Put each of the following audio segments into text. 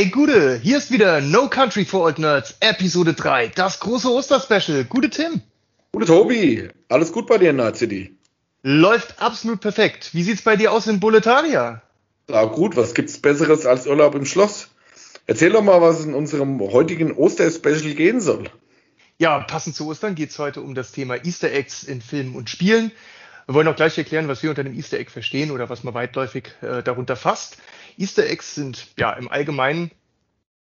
Hey Gude, hier ist wieder No Country for Old Nerds, Episode 3, das große Osterspecial. Gute Tim. Gute Tobi, alles gut bei dir in Night City? Läuft absolut perfekt. Wie sieht's bei dir aus in Boletaria? Ja gut, was gibt's Besseres als Urlaub im Schloss? Erzähl doch mal, was in unserem heutigen Osterspecial gehen soll. Ja, passend zu Ostern geht's heute um das Thema Easter Eggs in Filmen und Spielen. Wir wollen auch gleich erklären, was wir unter dem Easter Egg verstehen oder was man weitläufig äh, darunter fasst. Easter Eggs sind ja im Allgemeinen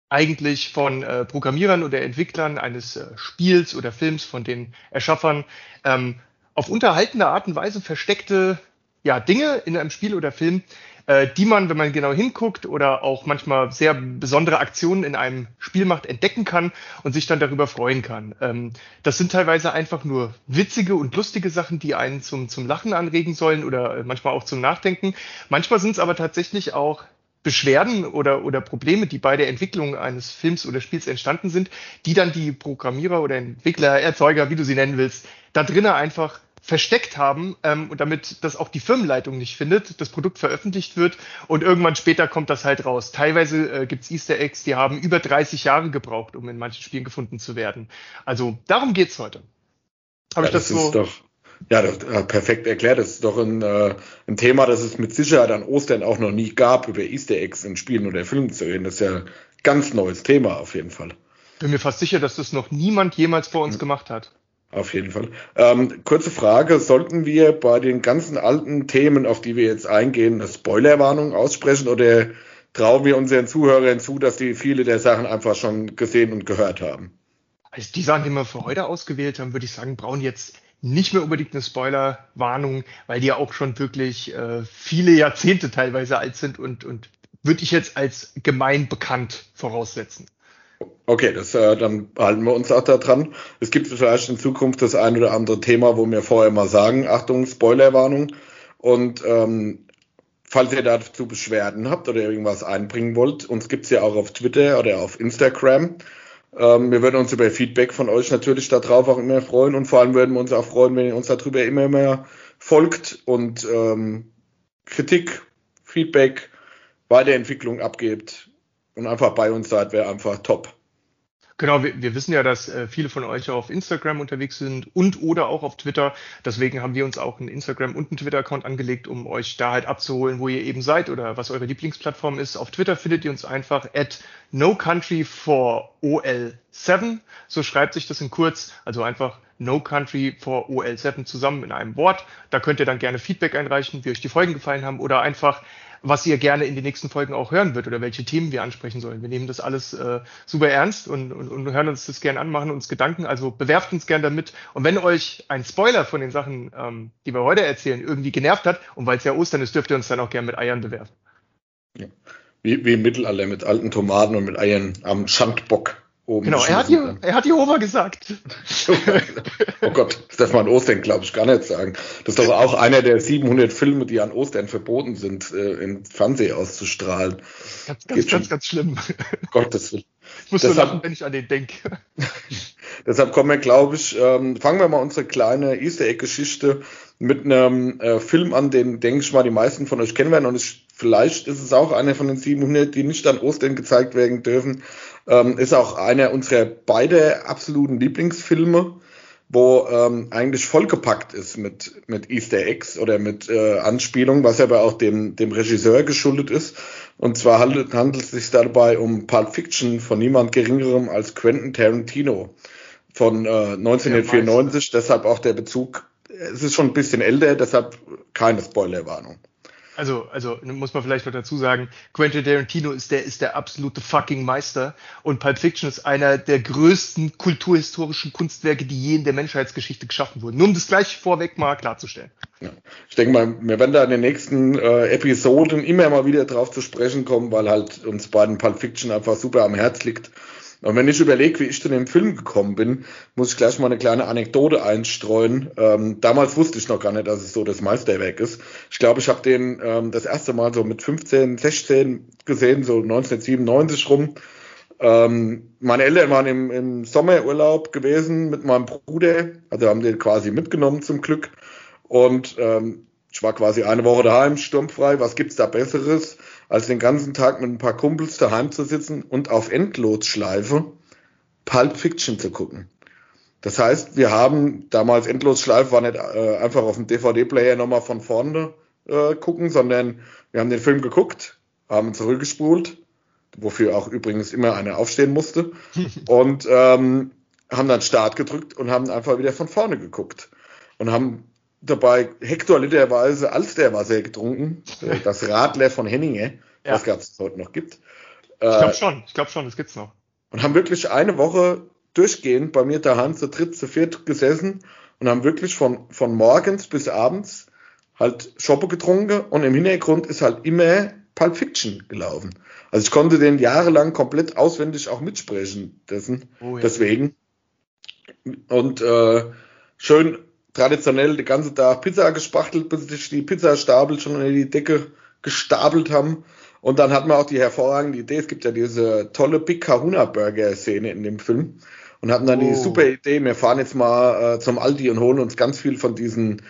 eigentlich von äh, Programmierern oder Entwicklern eines äh, Spiels oder Films, von den Erschaffern, ähm, auf unterhaltende Art und Weise versteckte ja, Dinge in einem Spiel oder Film, äh, die man, wenn man genau hinguckt oder auch manchmal sehr besondere Aktionen in einem Spiel macht, entdecken kann und sich dann darüber freuen kann. Ähm, das sind teilweise einfach nur witzige und lustige Sachen, die einen zum, zum Lachen anregen sollen oder äh, manchmal auch zum Nachdenken. Manchmal sind es aber tatsächlich auch Beschwerden oder, oder Probleme, die bei der Entwicklung eines Films oder Spiels entstanden sind, die dann die Programmierer oder Entwickler, Erzeuger, wie du sie nennen willst, da drinnen einfach versteckt haben ähm, und damit das auch die Firmenleitung nicht findet, das Produkt veröffentlicht wird und irgendwann später kommt das halt raus. Teilweise äh, gibt es Easter Eggs, die haben über 30 Jahre gebraucht, um in manchen Spielen gefunden zu werden. Also darum geht's heute. Habe ja, ich das, das so? Doch, ja, das, äh, perfekt erklärt. Das ist doch ein, äh, ein Thema, das es mit Sicherheit an Ostern auch noch nie gab, über Easter Eggs in Spielen oder Filmen zu reden. Das ist ja ein ganz neues Thema auf jeden Fall. Bin mir fast sicher, dass das noch niemand jemals vor uns mhm. gemacht hat. Auf jeden Fall. Ähm, kurze Frage, sollten wir bei den ganzen alten Themen, auf die wir jetzt eingehen, eine Spoilerwarnung aussprechen oder trauen wir unseren Zuhörern zu, dass die viele der Sachen einfach schon gesehen und gehört haben? Also die Sachen, die wir für heute ausgewählt haben, würde ich sagen, brauchen jetzt nicht mehr unbedingt eine Spoilerwarnung, weil die ja auch schon wirklich äh, viele Jahrzehnte teilweise alt sind und, und würde ich jetzt als gemein bekannt voraussetzen. Okay, das, äh, dann halten wir uns auch da dran. Es gibt vielleicht in Zukunft das ein oder andere Thema, wo wir vorher mal sagen, Achtung, Spoilerwarnung. Und ähm, falls ihr dazu Beschwerden habt oder irgendwas einbringen wollt, uns gibt's ja auch auf Twitter oder auf Instagram. Ähm, wir würden uns über Feedback von euch natürlich darauf auch immer freuen und vor allem würden wir uns auch freuen, wenn ihr uns darüber immer mehr folgt und ähm, Kritik, Feedback, Weiterentwicklung abgebt und einfach bei uns seid, wäre einfach top. Genau, wir, wir wissen ja, dass äh, viele von euch auf Instagram unterwegs sind und oder auch auf Twitter. Deswegen haben wir uns auch einen Instagram und einen Twitter-Account angelegt, um euch da halt abzuholen, wo ihr eben seid oder was eure Lieblingsplattform ist. Auf Twitter findet ihr uns einfach at no country for OL7. So schreibt sich das in kurz. Also einfach No Country for OL7 zusammen in einem Wort. Da könnt ihr dann gerne Feedback einreichen, wie euch die Folgen gefallen haben oder einfach was ihr gerne in den nächsten Folgen auch hören wird oder welche Themen wir ansprechen sollen. Wir nehmen das alles äh, super ernst und, und, und hören uns das gerne an, machen uns Gedanken. Also bewerft uns gerne damit. Und wenn euch ein Spoiler von den Sachen, ähm, die wir heute erzählen, irgendwie genervt hat, und weil es ja Ostern ist, dürft ihr uns dann auch gerne mit Eiern bewerfen. Ja. Wie, wie im Mittelalter mit alten Tomaten und mit Eiern am Schandbock oben. Genau, er hat, die, er hat Jehova gesagt. oh Gott, das darf man an Ostern, glaube ich, gar nicht sagen. Das ist doch auch einer der 700 Filme, die an Ostern verboten sind, äh, im Fernsehen auszustrahlen. Ganz, ganz, ganz, ganz schlimm. Gottes Willen. Ich muss deshalb, nur lachen, wenn ich an den denke. deshalb kommen wir, glaube ich, ähm, fangen wir mal unsere kleine Easter Egg-Geschichte mit einem äh, Film an, den, denke ich mal, die meisten von euch kennen werden. Und ich, vielleicht ist es auch einer von den 700, die nicht an Ostern gezeigt werden dürfen. Ähm, ist auch einer unserer beide absoluten Lieblingsfilme, wo ähm, eigentlich vollgepackt ist mit, mit Easter Eggs oder mit äh, Anspielungen, was aber auch dem, dem Regisseur geschuldet ist. Und zwar handelt, handelt es sich dabei um Pulp Fiction von niemand geringerem als Quentin Tarantino von äh, 1994. Deshalb auch der Bezug. Es ist schon ein bisschen älter, deshalb keine Spoilerwarnung also, also muss man vielleicht noch dazu sagen, Quentin Tarantino ist der, ist der absolute fucking Meister und Pulp Fiction ist einer der größten kulturhistorischen Kunstwerke, die je in der Menschheitsgeschichte geschaffen wurden. Nur um das gleich vorweg mal klarzustellen. Ja. Ich denke mal, wir werden da in den nächsten äh, Episoden immer mal wieder drauf zu sprechen kommen, weil halt uns beiden Pulp Fiction einfach super am Herz liegt. Und wenn ich überlege, wie ich zu dem Film gekommen bin, muss ich gleich mal eine kleine Anekdote einstreuen. Ähm, damals wusste ich noch gar nicht, dass es so das Meisterwerk ist. Ich glaube, ich habe den ähm, das erste Mal so mit 15, 16 gesehen, so 1997 rum. Ähm, meine Eltern waren im, im Sommerurlaub gewesen mit meinem Bruder, also haben den quasi mitgenommen zum Glück. Und ähm, ich war quasi eine Woche daheim, sturmfrei. Was gibt's da Besseres, als den ganzen Tag mit ein paar Kumpels daheim zu sitzen und auf Endlosschleife Pulp Fiction zu gucken. Das heißt, wir haben damals Endlosschleife war nicht äh, einfach auf dem DVD-Player nochmal von vorne äh, gucken, sondern wir haben den Film geguckt, haben zurückgespult, wofür auch übrigens immer einer aufstehen musste, und ähm, haben dann Start gedrückt und haben einfach wieder von vorne geguckt und haben dabei hektoliterweise Alsterwasser getrunken, äh, das Radler von Henninge, ja. was es heute noch gibt. Ich glaube äh, schon, ich glaube schon, das gibt's noch. Und haben wirklich eine Woche durchgehend bei mir daheim zu dritt, zu viert gesessen und haben wirklich von, von morgens bis abends halt Schoppe getrunken und im Hintergrund ist halt immer Pulp Fiction gelaufen. Also ich konnte den jahrelang komplett auswendig auch mitsprechen dessen, oh, ja. deswegen. Und äh, schön traditionell den ganzen Tag Pizza gespachtelt, bis sich die Pizzastapel schon in die Decke gestapelt haben. Und dann hat man auch die hervorragende Idee, es gibt ja diese tolle Big Kahuna Burger Szene in dem Film und hatten dann oh. die super Idee, wir fahren jetzt mal äh, zum Aldi und holen uns ganz viel von diesen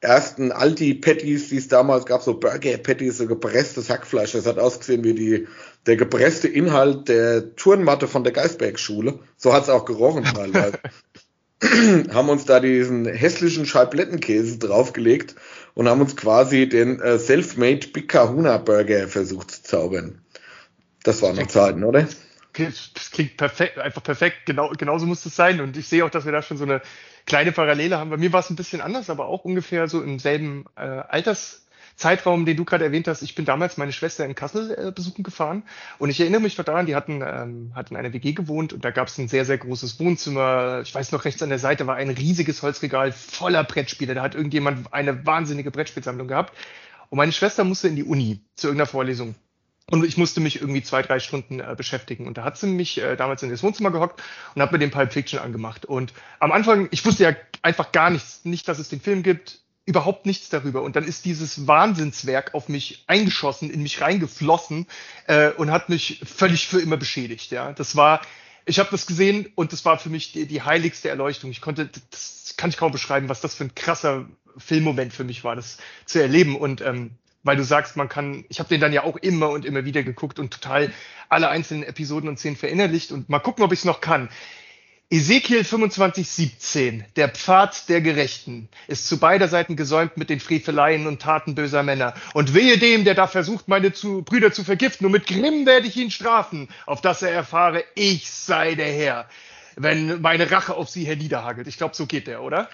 ersten Aldi-Patties, die es damals gab, so Burger-Patties, so gepresstes Hackfleisch. Das hat ausgesehen wie die, der gepresste Inhalt der Turnmatte von der Geisberg-Schule. So hat es auch gerochen teilweise. haben uns da diesen hässlichen Scheiblettenkäse draufgelegt und haben uns quasi den äh, Self-Made Big Kahuna Burger versucht zu zaubern. Das waren noch Zeiten, oder? Das klingt perfekt, einfach perfekt. Genau, genauso muss es sein. Und ich sehe auch, dass wir da schon so eine kleine Parallele haben. Bei mir war es ein bisschen anders, aber auch ungefähr so im selben äh, Alters, Zeitraum, den du gerade erwähnt hast, ich bin damals meine Schwester in Kassel äh, besuchen gefahren und ich erinnere mich noch daran, die hatten, ähm, hatten in einer WG gewohnt und da gab es ein sehr, sehr großes Wohnzimmer. Ich weiß noch, rechts an der Seite war ein riesiges Holzregal voller Brettspiele. Da hat irgendjemand eine wahnsinnige Brettspielsammlung gehabt. Und meine Schwester musste in die Uni zu irgendeiner Vorlesung. Und ich musste mich irgendwie zwei, drei Stunden äh, beschäftigen. Und da hat sie mich äh, damals in das Wohnzimmer gehockt und hat mir den Pulp Fiction angemacht. Und am Anfang, ich wusste ja einfach gar nichts, nicht, dass es den Film gibt überhaupt nichts darüber. Und dann ist dieses Wahnsinnswerk auf mich eingeschossen, in mich reingeflossen äh, und hat mich völlig für immer beschädigt. Ja, das war, ich habe das gesehen und das war für mich die, die heiligste Erleuchtung. Ich konnte, das kann ich kaum beschreiben, was das für ein krasser Filmmoment für mich war, das zu erleben. Und ähm, weil du sagst, man kann, ich habe den dann ja auch immer und immer wieder geguckt und total alle einzelnen Episoden und Szenen verinnerlicht und mal gucken, ob ich es noch kann. Ezekiel 25,17, der Pfad der Gerechten, ist zu beider Seiten gesäumt mit den Freveleien und Taten böser Männer. Und wehe dem, der da versucht, meine zu, Brüder zu vergiften, und mit Grimm werde ich ihn strafen, auf dass er erfahre, ich sei der Herr, wenn meine Rache auf sie herniederhagelt. Ich glaube, so geht der, oder?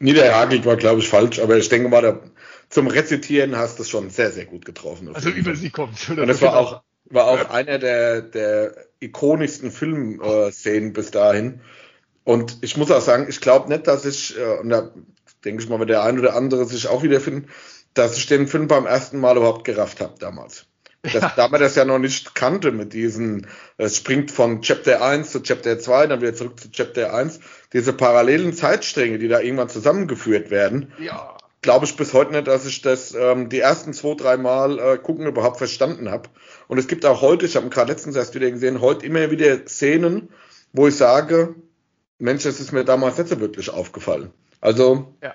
Niederhagelt war, glaube ich, falsch, aber ich denke mal, da, zum Rezitieren hast du es schon sehr, sehr gut getroffen. Also über sie kommt. Oder? Und es war auch, war auch einer der, der ikonischsten Filmszenen bis dahin. Und ich muss auch sagen, ich glaube nicht, dass ich, äh, und da denke ich mal, wenn der ein oder andere sich auch wiederfindet, dass ich den Film beim ersten Mal überhaupt gerafft habe damals. Das, ja. Da man das ja noch nicht kannte mit diesen, es springt von Chapter 1 zu Chapter 2, dann wieder zurück zu Chapter 1, diese parallelen Zeitstränge, die da irgendwann zusammengeführt werden. Ja. Glaube ich bis heute nicht, dass ich das ähm, die ersten zwei, drei Mal äh, gucken überhaupt verstanden habe. Und es gibt auch heute, ich habe gerade letztens erst wieder gesehen, heute immer wieder Szenen, wo ich sage, Mensch, das ist mir damals nicht so wirklich aufgefallen. Also ja.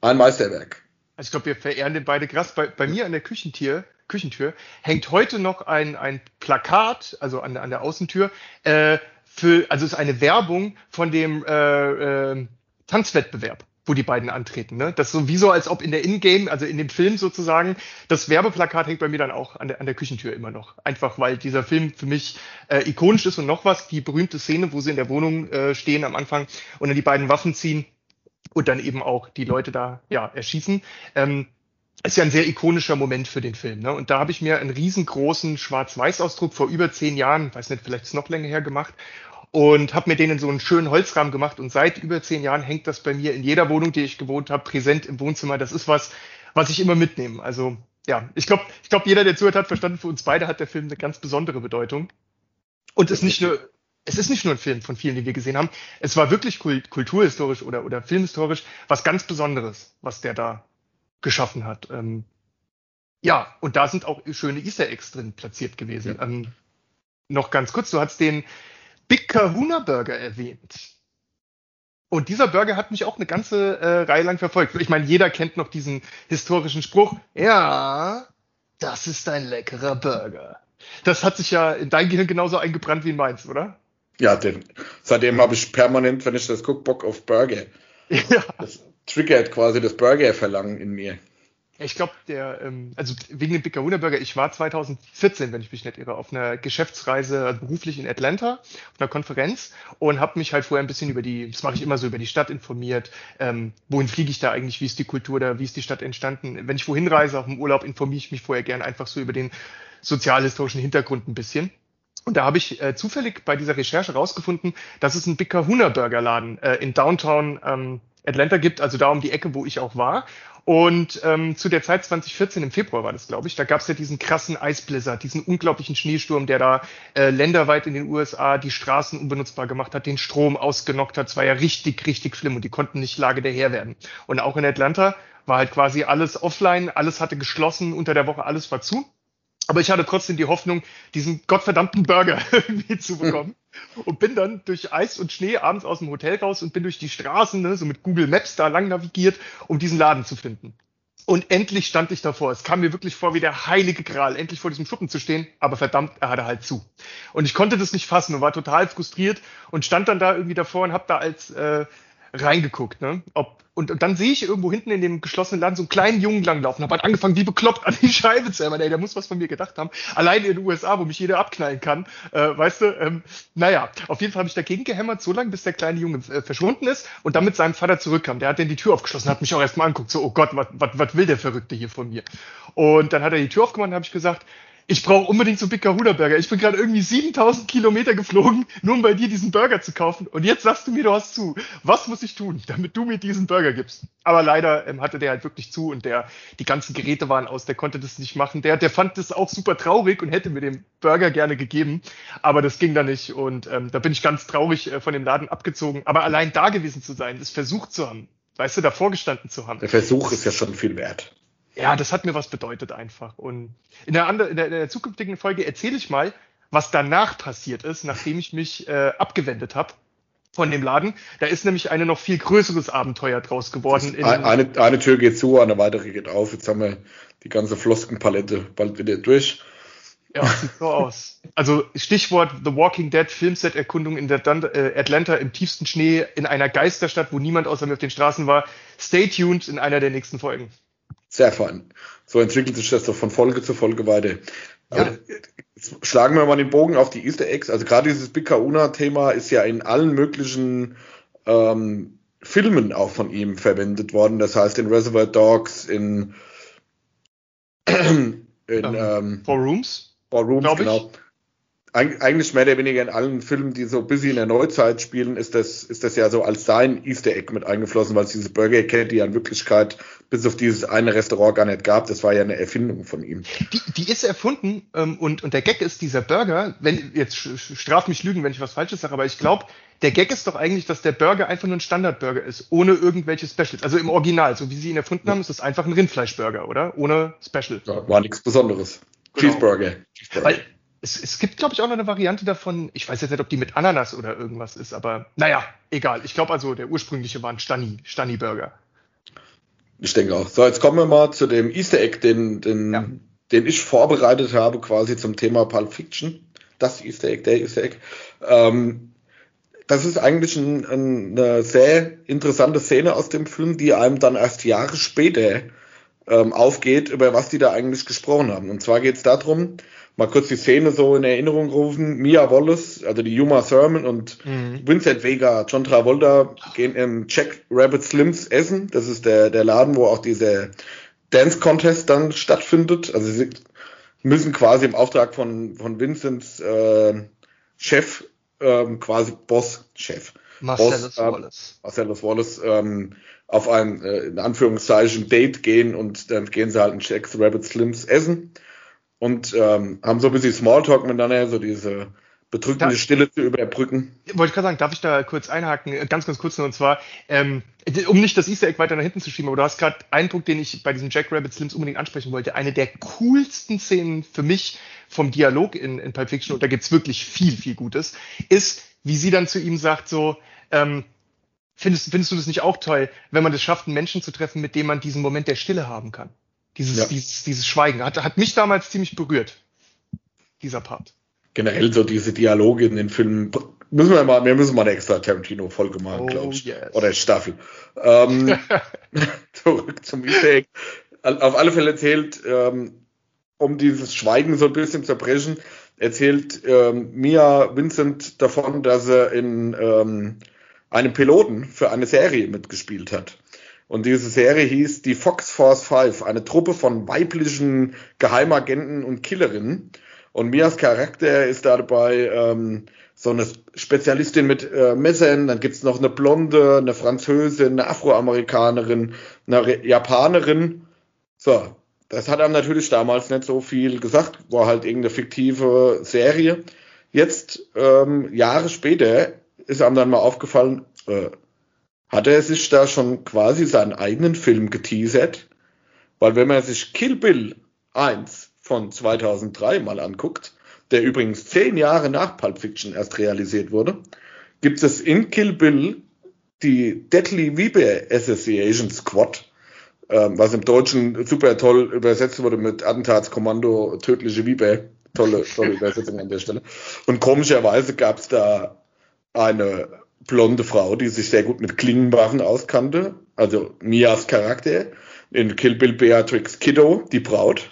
ein Meisterwerk. Also ich glaube, wir verehren den beide krass. Bei, bei mir an der Küchentür, Küchentür hängt heute noch ein, ein Plakat, also an, an der Außentür, äh, für, also es ist eine Werbung von dem äh, äh, Tanzwettbewerb wo die beiden antreten. Ne? Das ist sowieso, als ob in der Ingame, also in dem Film sozusagen, das Werbeplakat hängt bei mir dann auch an der, an der Küchentür immer noch. Einfach weil dieser Film für mich äh, ikonisch ist und noch was, die berühmte Szene, wo sie in der Wohnung äh, stehen am Anfang und dann die beiden Waffen ziehen und dann eben auch die Leute da ja erschießen. Ähm, ist ja ein sehr ikonischer Moment für den Film. Ne? Und da habe ich mir einen riesengroßen Schwarz-Weiß-Ausdruck vor über zehn Jahren, weiß nicht, vielleicht ist es noch länger her gemacht und habe mir den in so einen schönen Holzrahmen gemacht und seit über zehn Jahren hängt das bei mir in jeder Wohnung, die ich gewohnt habe, präsent im Wohnzimmer. Das ist was, was ich immer mitnehme. Also ja, ich glaube, ich glaube, jeder, der zuhört, hat verstanden, für uns beide hat der Film eine ganz besondere Bedeutung. Und es ist nicht nur, es ist nicht nur ein Film von vielen, die wir gesehen haben. Es war wirklich kult, kulturhistorisch oder, oder filmhistorisch was ganz Besonderes, was der da geschaffen hat. Ähm, ja, und da sind auch schöne Easter Eggs drin platziert gewesen. Ja. Ähm, noch ganz kurz, du hast den, Big Kahuna Burger erwähnt. Und dieser Burger hat mich auch eine ganze äh, Reihe lang verfolgt. Ich meine, jeder kennt noch diesen historischen Spruch. Ja, das ist ein leckerer Burger. Das hat sich ja in dein Gehirn genauso eingebrannt wie in meins, oder? Ja, denn seitdem habe ich permanent, wenn ich das gucke, Bock auf Burger. Ja. Das triggert quasi das Burger-Verlangen in mir. Ich glaube, der, ähm, also wegen dem Big Kahuna Burger, ich war 2014, wenn ich mich nicht irre, auf einer Geschäftsreise also beruflich in Atlanta, auf einer Konferenz und habe mich halt vorher ein bisschen über die, das mache ich immer so, über die Stadt informiert. Ähm, wohin fliege ich da eigentlich? Wie ist die Kultur da? Wie ist die Stadt entstanden? Wenn ich wohin reise, auf dem Urlaub, informiere ich mich vorher gern einfach so über den sozialhistorischen Hintergrund ein bisschen. Und da habe ich äh, zufällig bei dieser Recherche rausgefunden, dass es einen Big Kahuna Burger Laden äh, in Downtown ähm, Atlanta gibt, also da um die Ecke, wo ich auch war. Und ähm, zu der Zeit 2014, im Februar war das, glaube ich, da gab es ja diesen krassen Eisblizzard, diesen unglaublichen Schneesturm, der da äh, länderweit in den USA die Straßen unbenutzbar gemacht hat, den Strom ausgenockt hat. Es war ja richtig, richtig schlimm und die konnten nicht Lage der Herr werden. Und auch in Atlanta war halt quasi alles offline, alles hatte geschlossen, unter der Woche alles war zu. Aber ich hatte trotzdem die Hoffnung, diesen gottverdammten Burger irgendwie zu bekommen. Und bin dann durch Eis und Schnee abends aus dem Hotel raus und bin durch die Straßen, ne, so mit Google Maps da lang navigiert, um diesen Laden zu finden. Und endlich stand ich davor. Es kam mir wirklich vor wie der heilige Gral, endlich vor diesem Schuppen zu stehen. Aber verdammt, er hatte halt zu. Und ich konnte das nicht fassen und war total frustriert und stand dann da irgendwie davor und hab da als äh, reingeguckt, ne? Ob, und, und dann sehe ich irgendwo hinten in dem geschlossenen Laden so einen kleinen Jungen langlaufen, habe halt angefangen, wie bekloppt an die Scheibe zu hämmern. Ey, der muss was von mir gedacht haben. Allein in den USA, wo mich jeder abknallen kann, äh, weißt du, ähm, naja, auf jeden Fall habe ich dagegen gehämmert, so lange, bis der kleine Junge äh, verschwunden ist und dann mit seinem Vater zurückkam. Der hat dann die Tür aufgeschlossen, hat mich auch erstmal angeguckt, so, oh Gott, was will der Verrückte hier von mir? Und dann hat er die Tür aufgemacht und habe ich gesagt, ich brauche unbedingt so einen Big Kahuna Burger. Ich bin gerade irgendwie 7000 Kilometer geflogen, nur um bei dir diesen Burger zu kaufen. Und jetzt sagst du mir, du hast zu. Was muss ich tun, damit du mir diesen Burger gibst? Aber leider ähm, hatte der halt wirklich zu und der, die ganzen Geräte waren aus, der konnte das nicht machen. Der, der fand das auch super traurig und hätte mir den Burger gerne gegeben. Aber das ging da nicht. Und ähm, da bin ich ganz traurig äh, von dem Laden abgezogen. Aber allein da gewesen zu sein, das versucht zu haben, weißt du, davor gestanden zu haben. Der Versuch ist ja schon viel wert ja, das hat mir was bedeutet einfach. Und in der, andere, in der, in der zukünftigen Folge erzähle ich mal, was danach passiert ist, nachdem ich mich äh, abgewendet habe von dem Laden. Da ist nämlich eine noch viel größeres Abenteuer draus geworden. Eine, eine, eine Tür geht zu, eine weitere geht auf. Jetzt haben wir die ganze Floskenpalette bald wieder durch. Ja, sieht so aus. Also Stichwort The Walking Dead Filmset-Erkundung in der äh, Atlanta im tiefsten Schnee in einer Geisterstadt, wo niemand außer mir auf den Straßen war. Stay tuned in einer der nächsten Folgen. Sehr fein. So entwickelt sich das doch von Folge zu Folge weiter. Ja. schlagen wir mal den Bogen auf die Easter Eggs. Also gerade dieses Big Kahuna-Thema ist ja in allen möglichen ähm, Filmen auch von ihm verwendet worden. Das heißt in Reservoir Dogs, in, in um, ähm, Four Rooms. Four Rooms, genau. Ich eigentlich mehr oder weniger in allen Filmen, die so busy in der Neuzeit spielen, ist das, ist das ja so als sein Easter Egg mit eingeflossen, weil es diese Burger Kette ja in Wirklichkeit bis auf dieses eine Restaurant gar nicht gab. Das war ja eine Erfindung von ihm. Die, die ist erfunden ähm, und, und der Gag ist dieser Burger, wenn, jetzt straf mich lügen, wenn ich was Falsches sage, aber ich glaube, der Gag ist doch eigentlich, dass der Burger einfach nur ein Standardburger ist, ohne irgendwelche Specials. Also im Original, so wie sie ihn erfunden haben, ist es einfach ein Rindfleischburger, oder? Ohne Special. Ja, war nichts Besonderes. Genau. Cheeseburger. Cheeseburger. Weil es, es gibt, glaube ich, auch noch eine Variante davon. Ich weiß jetzt nicht, ob die mit Ananas oder irgendwas ist, aber naja, egal. Ich glaube also, der ursprüngliche war ein Stani, Stani-Burger. Ich denke auch. So, jetzt kommen wir mal zu dem Easter Egg, den, den, ja. den ich vorbereitet habe, quasi zum Thema Pulp Fiction. Das Easter Egg, der Easter Egg. Ähm, das ist eigentlich ein, ein, eine sehr interessante Szene aus dem Film, die einem dann erst Jahre später ähm, aufgeht, über was die da eigentlich gesprochen haben. Und zwar geht es darum, mal kurz die Szene so in Erinnerung rufen. Mia Wallace, also die Yuma Thurman und mhm. Vincent Vega, John Travolta gehen im Jack Rabbit Slims essen. Das ist der, der Laden, wo auch dieser Dance Contest dann stattfindet. Also sie müssen quasi im Auftrag von, von Vincents äh, Chef, ähm, quasi Boss-Chef. Marcellus Boss, äh, Wallace. Marcellus Wallace ähm, auf ein, äh, in Anführungszeichen, Date gehen und dann gehen sie halt in Jack's Rabbit Slims essen und ähm, haben so ein bisschen Smalltalk miteinander, so diese bedrückende da, Stille zu überbrücken. Wollte ich gerade sagen, darf ich da kurz einhaken, äh, ganz, ganz kurz nur, und zwar, ähm, um nicht das Easter Egg weiter nach hinten zu schieben, aber du hast gerade einen Punkt, den ich bei diesem Jack Rabbit Slims unbedingt ansprechen wollte. Eine der coolsten Szenen für mich vom Dialog in, in Pulp Fiction, und da gibt's wirklich viel, viel Gutes, ist, wie sie dann zu ihm sagt, so, ähm, findest, findest du das nicht auch toll, wenn man das schafft, einen Menschen zu treffen, mit dem man diesen Moment der Stille haben kann? Dieses, ja. dieses, dieses Schweigen hat, hat mich damals ziemlich berührt, dieser Part. Generell so diese Dialoge in den Filmen. Müssen wir mal, wir müssen mal eine extra Tarantino-Folge machen, oh, glaube ich. Yes. Oder Staffel. Ähm, zurück zum Easter Egg. Auf alle Fälle erzählt, ähm, um dieses Schweigen so ein bisschen zu brechen, erzählt ähm, Mia Vincent davon, dass er in ähm, einem Piloten für eine Serie mitgespielt hat. Und diese Serie hieß die Fox Force 5, eine Truppe von weiblichen Geheimagenten und Killerinnen. Und Mias Charakter ist dabei ähm, so eine Spezialistin mit äh, Messern, dann gibt's noch eine Blonde, eine Französin, eine Afroamerikanerin, eine Japanerin. So, das hat einem natürlich damals nicht so viel gesagt, war halt irgendeine fiktive Serie. Jetzt, ähm, Jahre später, ist einem dann mal aufgefallen, äh, hat er sich da schon quasi seinen eigenen Film geteasert? Weil wenn man sich Kill Bill 1 von 2003 mal anguckt, der übrigens zehn Jahre nach Pulp Fiction erst realisiert wurde, gibt es in Kill Bill die Deadly Viper Association Squad, ähm, was im Deutschen super toll übersetzt wurde mit Attentatskommando Tödliche Viper. Tolle, tolle Übersetzung an der Stelle. Und komischerweise gab es da eine blonde Frau, die sich sehr gut mit Klingenwaffen auskannte, also Mias Charakter, in Kill Bill Beatrix Kiddo, die Braut.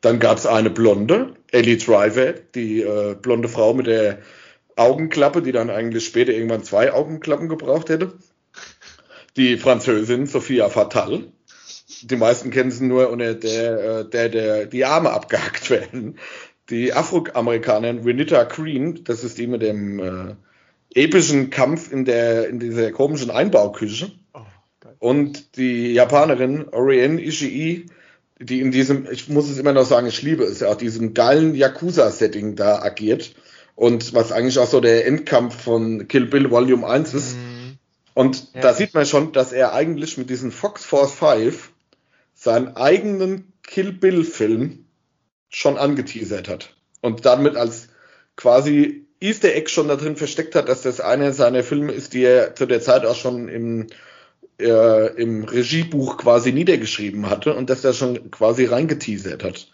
Dann gab es eine blonde, Ellie Driver, die äh, blonde Frau mit der Augenklappe, die dann eigentlich später irgendwann zwei Augenklappen gebraucht hätte. Die Französin Sophia Fatal. Die meisten kennen sie nur unter der, äh, der, der die Arme abgehackt werden. Die Afroamerikanerin Renita Green, das ist die mit dem äh, epischen Kampf in der in dieser komischen Einbauküche. Oh, und die Japanerin Orien Ishii, die in diesem, ich muss es immer noch sagen, ich liebe es, ja, diesem geilen Yakuza-Setting da agiert. Und was eigentlich auch so der Endkampf von Kill Bill Volume 1 ist. Mhm. Und ja. da sieht man schon, dass er eigentlich mit diesem Fox Force 5 seinen eigenen Kill Bill Film schon angeteasert hat. Und damit als quasi Easter Egg schon da drin versteckt hat, dass das einer seiner Filme ist, die er zu der Zeit auch schon im, äh, im Regiebuch quasi niedergeschrieben hatte und dass er schon quasi reingeteasert hat.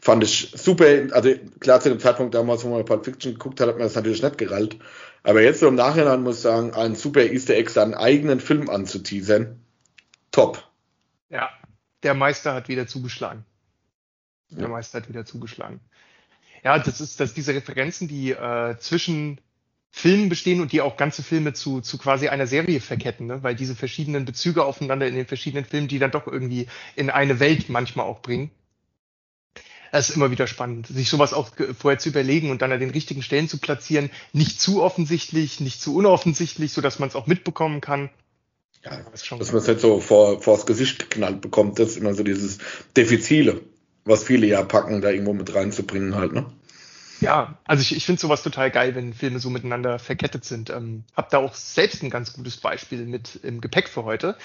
Fand ich super, also klar zu dem Zeitpunkt damals, wo man Pulp Fiction geguckt hat, hat man das natürlich nicht gerallt. Aber jetzt so im Nachhinein muss ich sagen, ein super Easter Egg, seinen eigenen Film anzuteasern. Top. Ja, der Meister hat wieder zugeschlagen. Der ja. Meister hat wieder zugeschlagen. Ja, das ist, dass diese Referenzen, die äh, zwischen Filmen bestehen und die auch ganze Filme zu, zu quasi einer Serie verketten, ne? weil diese verschiedenen Bezüge aufeinander in den verschiedenen Filmen, die dann doch irgendwie in eine Welt manchmal auch bringen. Das ist immer wieder spannend, sich sowas auch vorher zu überlegen und dann an den richtigen Stellen zu platzieren. Nicht zu offensichtlich, nicht zu unoffensichtlich, so dass man es auch mitbekommen kann. Ja, das dass man es nicht so vor, vors Gesicht geknallt bekommt, das ist immer so dieses Defizile was viele ja packen, da irgendwo mit reinzubringen halt, ne? Ja, also ich, ich finde sowas total geil, wenn Filme so miteinander verkettet sind. Ähm, hab da auch selbst ein ganz gutes Beispiel mit im Gepäck für heute.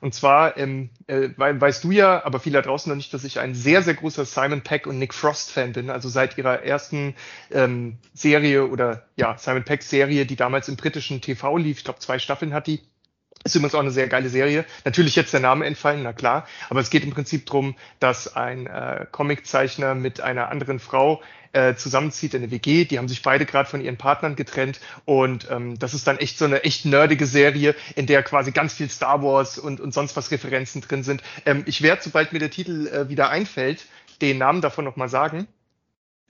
Und zwar, ähm, äh, weißt du ja, aber viele da draußen noch nicht, dass ich ein sehr, sehr großer Simon Peck und Nick Frost Fan bin. Also seit ihrer ersten ähm, Serie oder ja, Simon Peck Serie, die damals im britischen TV lief, ich glaube zwei Staffeln hat die, ist übrigens auch eine sehr geile Serie. Natürlich jetzt der Name entfallen, na klar. Aber es geht im Prinzip drum, dass ein äh, Comiczeichner mit einer anderen Frau äh, zusammenzieht in eine WG. Die haben sich beide gerade von ihren Partnern getrennt. Und ähm, das ist dann echt so eine echt nerdige Serie, in der quasi ganz viel Star Wars und, und sonst was Referenzen drin sind. Ähm, ich werde, sobald mir der Titel äh, wieder einfällt, den Namen davon nochmal sagen.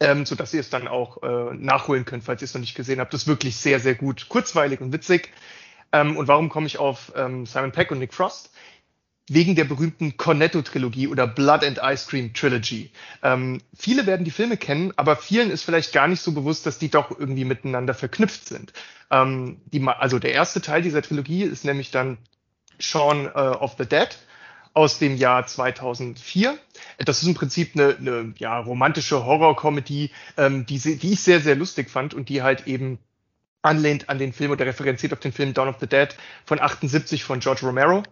Ähm, so dass ihr es dann auch äh, nachholen könnt, falls ihr es noch nicht gesehen habt. Das ist wirklich sehr, sehr gut. Kurzweilig und witzig. Ähm, und warum komme ich auf ähm, Simon Peck und Nick Frost? Wegen der berühmten Cornetto-Trilogie oder Blood and Ice Cream Trilogy. Ähm, viele werden die Filme kennen, aber vielen ist vielleicht gar nicht so bewusst, dass die doch irgendwie miteinander verknüpft sind. Ähm, die, also der erste Teil dieser Trilogie ist nämlich dann Shaun uh, of the Dead aus dem Jahr 2004. Das ist im Prinzip eine, eine ja, romantische Horror-Comedy, ähm, die, die ich sehr, sehr lustig fand und die halt eben anlehnt an den Film oder referenziert auf den Film Dawn of the Dead von 78 von George Romero.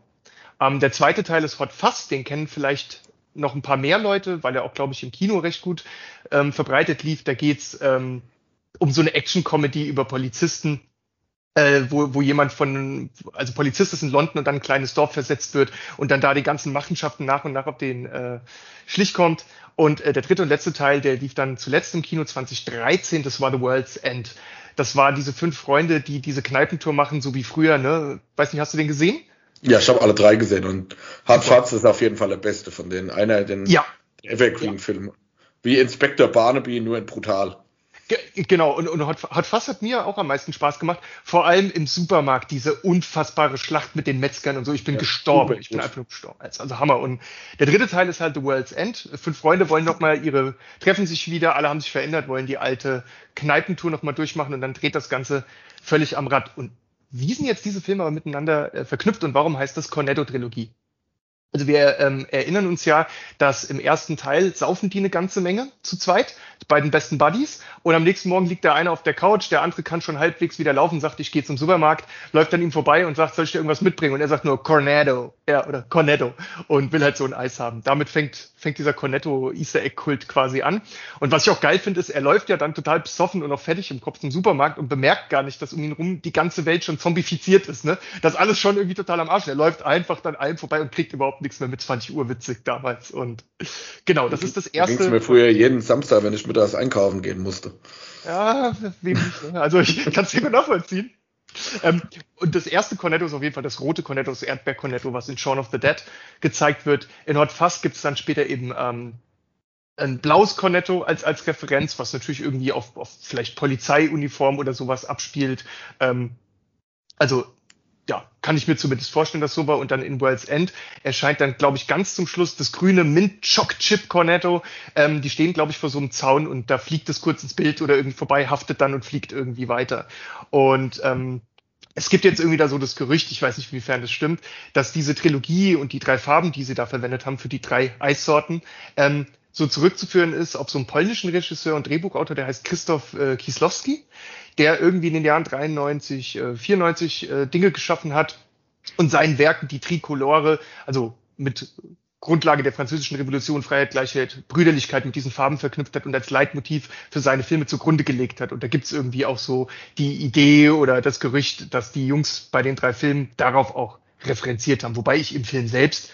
Ähm, der zweite Teil ist Hot Fuzz, den kennen vielleicht noch ein paar mehr Leute, weil er auch, glaube ich, im Kino recht gut ähm, verbreitet lief. Da geht's ähm, um so eine Action-Comedy über Polizisten, äh, wo, wo jemand von, also Polizist ist in London und dann ein kleines Dorf versetzt wird und dann da die ganzen Machenschaften nach und nach auf den äh, Schlich kommt. Und äh, der dritte und letzte Teil, der lief dann zuletzt im Kino 2013, das war The World's End. Das war diese fünf Freunde, die diese Kneipentour machen, so wie früher, ne? Weiß nicht, hast du den gesehen? Ja, ich habe alle drei gesehen und Hard Fatz ist auf jeden Fall der beste von denen. Einer den ja. Evergreen-Film. Ja. Wie Inspector Barnaby, nur in brutal. Genau, und, und Hot, Hot Fuzz hat mir auch am meisten Spaß gemacht. Vor allem im Supermarkt, diese unfassbare Schlacht mit den Metzgern und so. Ich bin ja, gestorben. Ich bin einfach nur gestorben. Also Hammer. Und der dritte Teil ist halt The World's End. Fünf Freunde wollen nochmal ihre, treffen sich wieder, alle haben sich verändert, wollen die alte Kneipentour nochmal durchmachen und dann dreht das Ganze völlig am Rad. Und wie sind jetzt diese Filme aber miteinander äh, verknüpft und warum heißt das Cornetto-Trilogie? Also wir ähm, erinnern uns ja, dass im ersten Teil saufen die eine ganze Menge zu zweit, die beiden besten Buddies. Und am nächsten Morgen liegt der eine auf der Couch, der andere kann schon halbwegs wieder laufen, sagt, ich gehe zum Supermarkt, läuft an ihm vorbei und sagt, soll ich dir irgendwas mitbringen? Und er sagt nur Cornetto, ja, oder Cornetto und will halt so ein Eis haben. Damit fängt, fängt dieser Cornetto Easter Egg Kult quasi an. Und was ich auch geil finde, ist, er läuft ja dann total besoffen und auch fertig im Kopf zum Supermarkt und bemerkt gar nicht, dass um ihn rum die ganze Welt schon zombifiziert ist, ne? Das alles schon irgendwie total am Arsch. Er läuft einfach dann allem vorbei und kriegt überhaupt nichts mehr mit 20 Uhr witzig damals. Und genau, das ist das erste. Ging's mir früher jeden Samstag, wenn ich mittags einkaufen gehen musste. Ja. Ne? Also ich kann es gut nachvollziehen. Ähm, und das erste Cornetto ist auf jeden Fall das rote Cornetto, das Erdbeer-Cornetto, was in Shaun of the Dead gezeigt wird. In Hot Fuzz gibt es dann später eben ähm, ein blaues Cornetto als, als Referenz, was natürlich irgendwie auf, auf vielleicht Polizeiuniform oder sowas abspielt. Ähm, also ja, kann ich mir zumindest vorstellen, dass so war. Und dann in World's End erscheint dann, glaube ich, ganz zum Schluss das grüne Mint Choc Chip Cornetto. Ähm, die stehen, glaube ich, vor so einem Zaun und da fliegt es kurz ins Bild oder irgendwie vorbei, haftet dann und fliegt irgendwie weiter. Und ähm, es gibt jetzt irgendwie da so das Gerücht, ich weiß nicht, inwiefern das stimmt, dass diese Trilogie und die drei Farben, die sie da verwendet haben für die drei Eissorten, ähm, so zurückzuführen ist auf so einen polnischen Regisseur und Drehbuchautor, der heißt Christoph äh, Kieslowski der irgendwie in den Jahren 93, äh, 94 äh, Dinge geschaffen hat und seinen Werken die Trikolore, also mit Grundlage der französischen Revolution, Freiheit, Gleichheit, Brüderlichkeit mit diesen Farben verknüpft hat und als Leitmotiv für seine Filme zugrunde gelegt hat. Und da gibt's irgendwie auch so die Idee oder das Gerücht, dass die Jungs bei den drei Filmen darauf auch referenziert haben. Wobei ich im Film selbst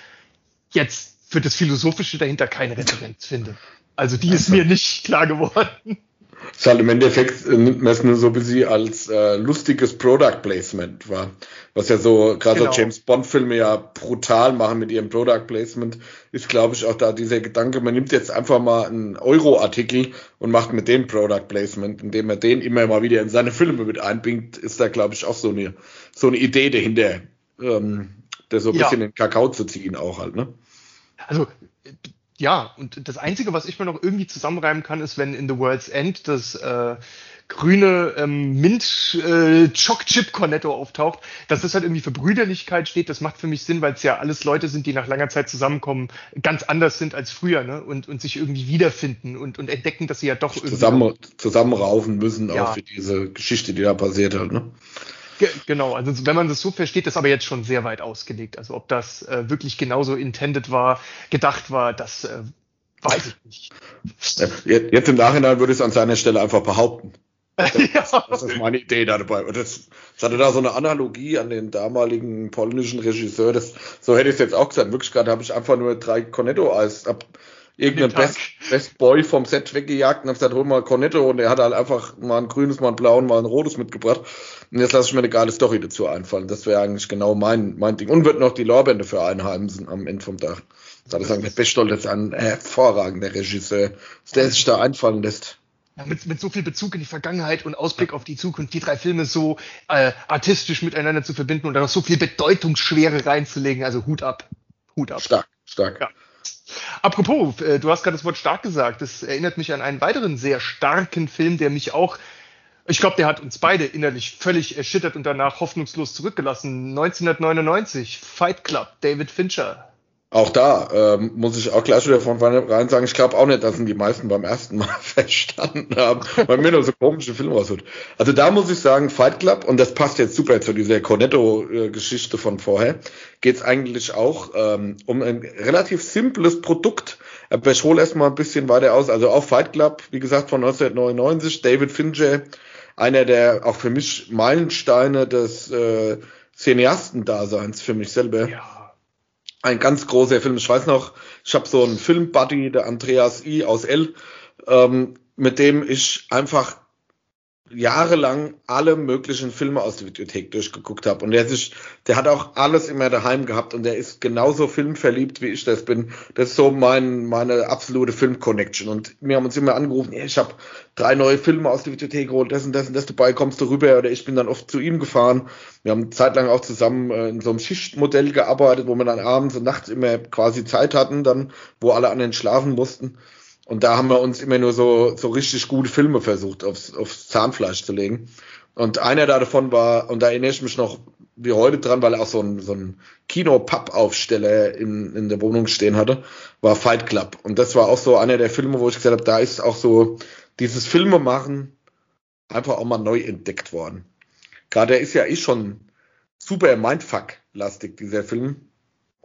jetzt für das Philosophische dahinter keine Referenz finde. Also die ist mir nicht klar geworden. Ist halt im Endeffekt äh, nimmt man es nur so ein bisschen als äh, lustiges Product Placement war. Was ja so, gerade genau. so James Bond-Filme ja brutal machen mit ihrem Product Placement, ist, glaube ich, auch da dieser Gedanke, man nimmt jetzt einfach mal einen Euro-Artikel und macht mit dem Product Placement, indem man den immer mal wieder in seine Filme mit einbringt, ist da, glaube ich, auch so eine, so eine Idee dahinter, ähm, der so ein ja. bisschen den Kakao zu ziehen auch halt, ne? Also ja, und das Einzige, was ich mir noch irgendwie zusammenreimen kann, ist, wenn in The World's End das äh, grüne ähm, Mint äh, Choc Chip Cornetto auftaucht, dass das halt irgendwie für Brüderlichkeit steht. Das macht für mich Sinn, weil es ja alles Leute sind, die nach langer Zeit zusammenkommen, ganz anders sind als früher, ne? Und, und sich irgendwie wiederfinden und, und entdecken, dass sie ja doch irgendwie zusammen zusammenraufen müssen ja. auch für diese Geschichte, die da passiert hat, ne? Genau, also wenn man das so versteht, ist aber jetzt schon sehr weit ausgelegt. Also ob das äh, wirklich genauso intended war, gedacht war, das äh, weiß ich nicht. Jetzt im Nachhinein würde ich es an seiner Stelle einfach behaupten. Das, ja. das ist meine Idee da dabei. Das, ich hatte da so eine Analogie an den damaligen polnischen Regisseur. Das, so hätte ich es jetzt auch gesagt. Wirklich gerade habe ich einfach nur drei Cornetto-Eis ab irgendeinen Best, Best Boy vom Set weggejagt und habe gesagt, hol mal Cornetto und er hat halt einfach mal ein grünes, mal ein blaues, mal ein rotes mitgebracht. Und jetzt lasse ich mir eine geile Story dazu einfallen. Das wäre eigentlich genau mein, mein Ding. Und wird noch die Lorbeende für einheimsen am Ende vom Tag. Da sagen, der Bestol ist ein hervorragender Regisseur, der sich da einfallen lässt. Ja, mit, mit so viel Bezug in die Vergangenheit und Ausblick auf die Zukunft, die drei Filme so äh, artistisch miteinander zu verbinden und dann noch so viel Bedeutungsschwere reinzulegen. Also Hut ab. Hut ab. Stark, stark. Ja. Apropos, äh, du hast gerade das Wort stark gesagt. Das erinnert mich an einen weiteren sehr starken Film, der mich auch ich glaube, der hat uns beide innerlich völlig erschüttert und danach hoffnungslos zurückgelassen. 1999, Fight Club, David Fincher. Auch da ähm, muss ich auch gleich wieder von rein sagen, ich glaube auch nicht, dass ihn die meisten beim ersten Mal verstanden haben, weil mir nur so komische Filme rausholt. Also da muss ich sagen, Fight Club, und das passt jetzt super zu dieser Cornetto-Geschichte von vorher, geht es eigentlich auch ähm, um ein relativ simples Produkt. Aber ich hole erstmal ein bisschen weiter aus. Also auch Fight Club, wie gesagt, von 1999, David Fincher, einer der auch für mich Meilensteine des äh, Cineasten-Daseins für mich selber. Ja. Ein ganz großer Film. Ich weiß noch, ich habe so einen Filmbuddy, der Andreas I aus L, ähm, mit dem ich einfach jahrelang alle möglichen Filme aus der Videothek durchgeguckt habe. Und der sich, der hat auch alles immer daheim gehabt und der ist genauso filmverliebt, wie ich das bin. Das ist so mein, meine absolute Film-Connection. Und wir haben uns immer angerufen, ja, ich habe drei neue Filme aus der Videothek geholt, das und das und das dabei, kommst du rüber? Oder ich bin dann oft zu ihm gefahren. Wir haben zeitlang auch zusammen äh, in so einem Schichtmodell gearbeitet, wo wir dann abends und nachts immer quasi Zeit hatten, dann, wo alle anderen schlafen mussten. Und da haben wir uns immer nur so, so richtig gute Filme versucht, aufs, aufs Zahnfleisch zu legen. Und einer davon war, und da erinnere ich mich noch wie heute dran, weil er auch so ein, so ein Kino-Pappaufsteller in, in der Wohnung stehen hatte, war Fight Club. Und das war auch so einer der Filme, wo ich gesagt habe, da ist auch so dieses Filme machen einfach auch mal neu entdeckt worden. Gerade der ist ja eh schon super Mindfuck-lastig, dieser Film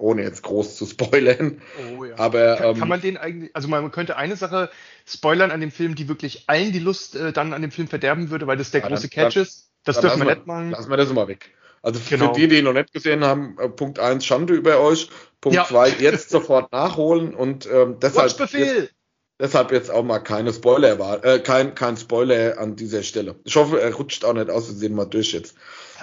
ohne jetzt groß zu spoilern. Oh, ja. Aber kann, ähm, kann, man den eigentlich, also man könnte eine Sache spoilern an dem Film, die wirklich allen die Lust äh, dann an dem Film verderben würde, weil das der ja, große dann, Catch ist. Das dürfen wir nicht machen. Lassen wir das mal weg. Also genau. für die, die ihn noch nicht gesehen haben, äh, Punkt eins Schande über euch. Punkt ja. zwei jetzt sofort nachholen und ähm, deshalb. Jetzt, deshalb jetzt auch mal keine Spoiler, äh, kein, kein Spoiler an dieser Stelle. Ich hoffe, er rutscht auch nicht aus, wir sehen mal durch jetzt.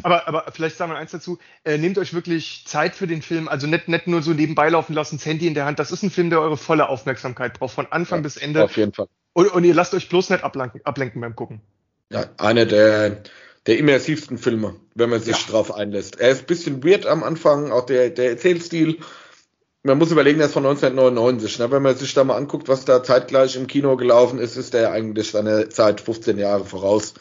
Aber, aber vielleicht sagen wir eins dazu, äh, nehmt euch wirklich Zeit für den Film, also nicht, nicht nur so nebenbei laufen lassen, das Handy in der Hand. Das ist ein Film, der eure volle Aufmerksamkeit braucht, von Anfang ja, bis Ende. Auf jeden Fall. Und, und ihr lasst euch bloß nicht ablenken, ablenken beim Gucken. Ja, einer der, der immersivsten Filme, wenn man sich ja. drauf einlässt. Er ist ein bisschen weird am Anfang, auch der, der Erzählstil. Man muss überlegen, er ist von 1999. Ne? Wenn man sich da mal anguckt, was da zeitgleich im Kino gelaufen ist, ist der eigentlich seine Zeit 15 Jahre voraus.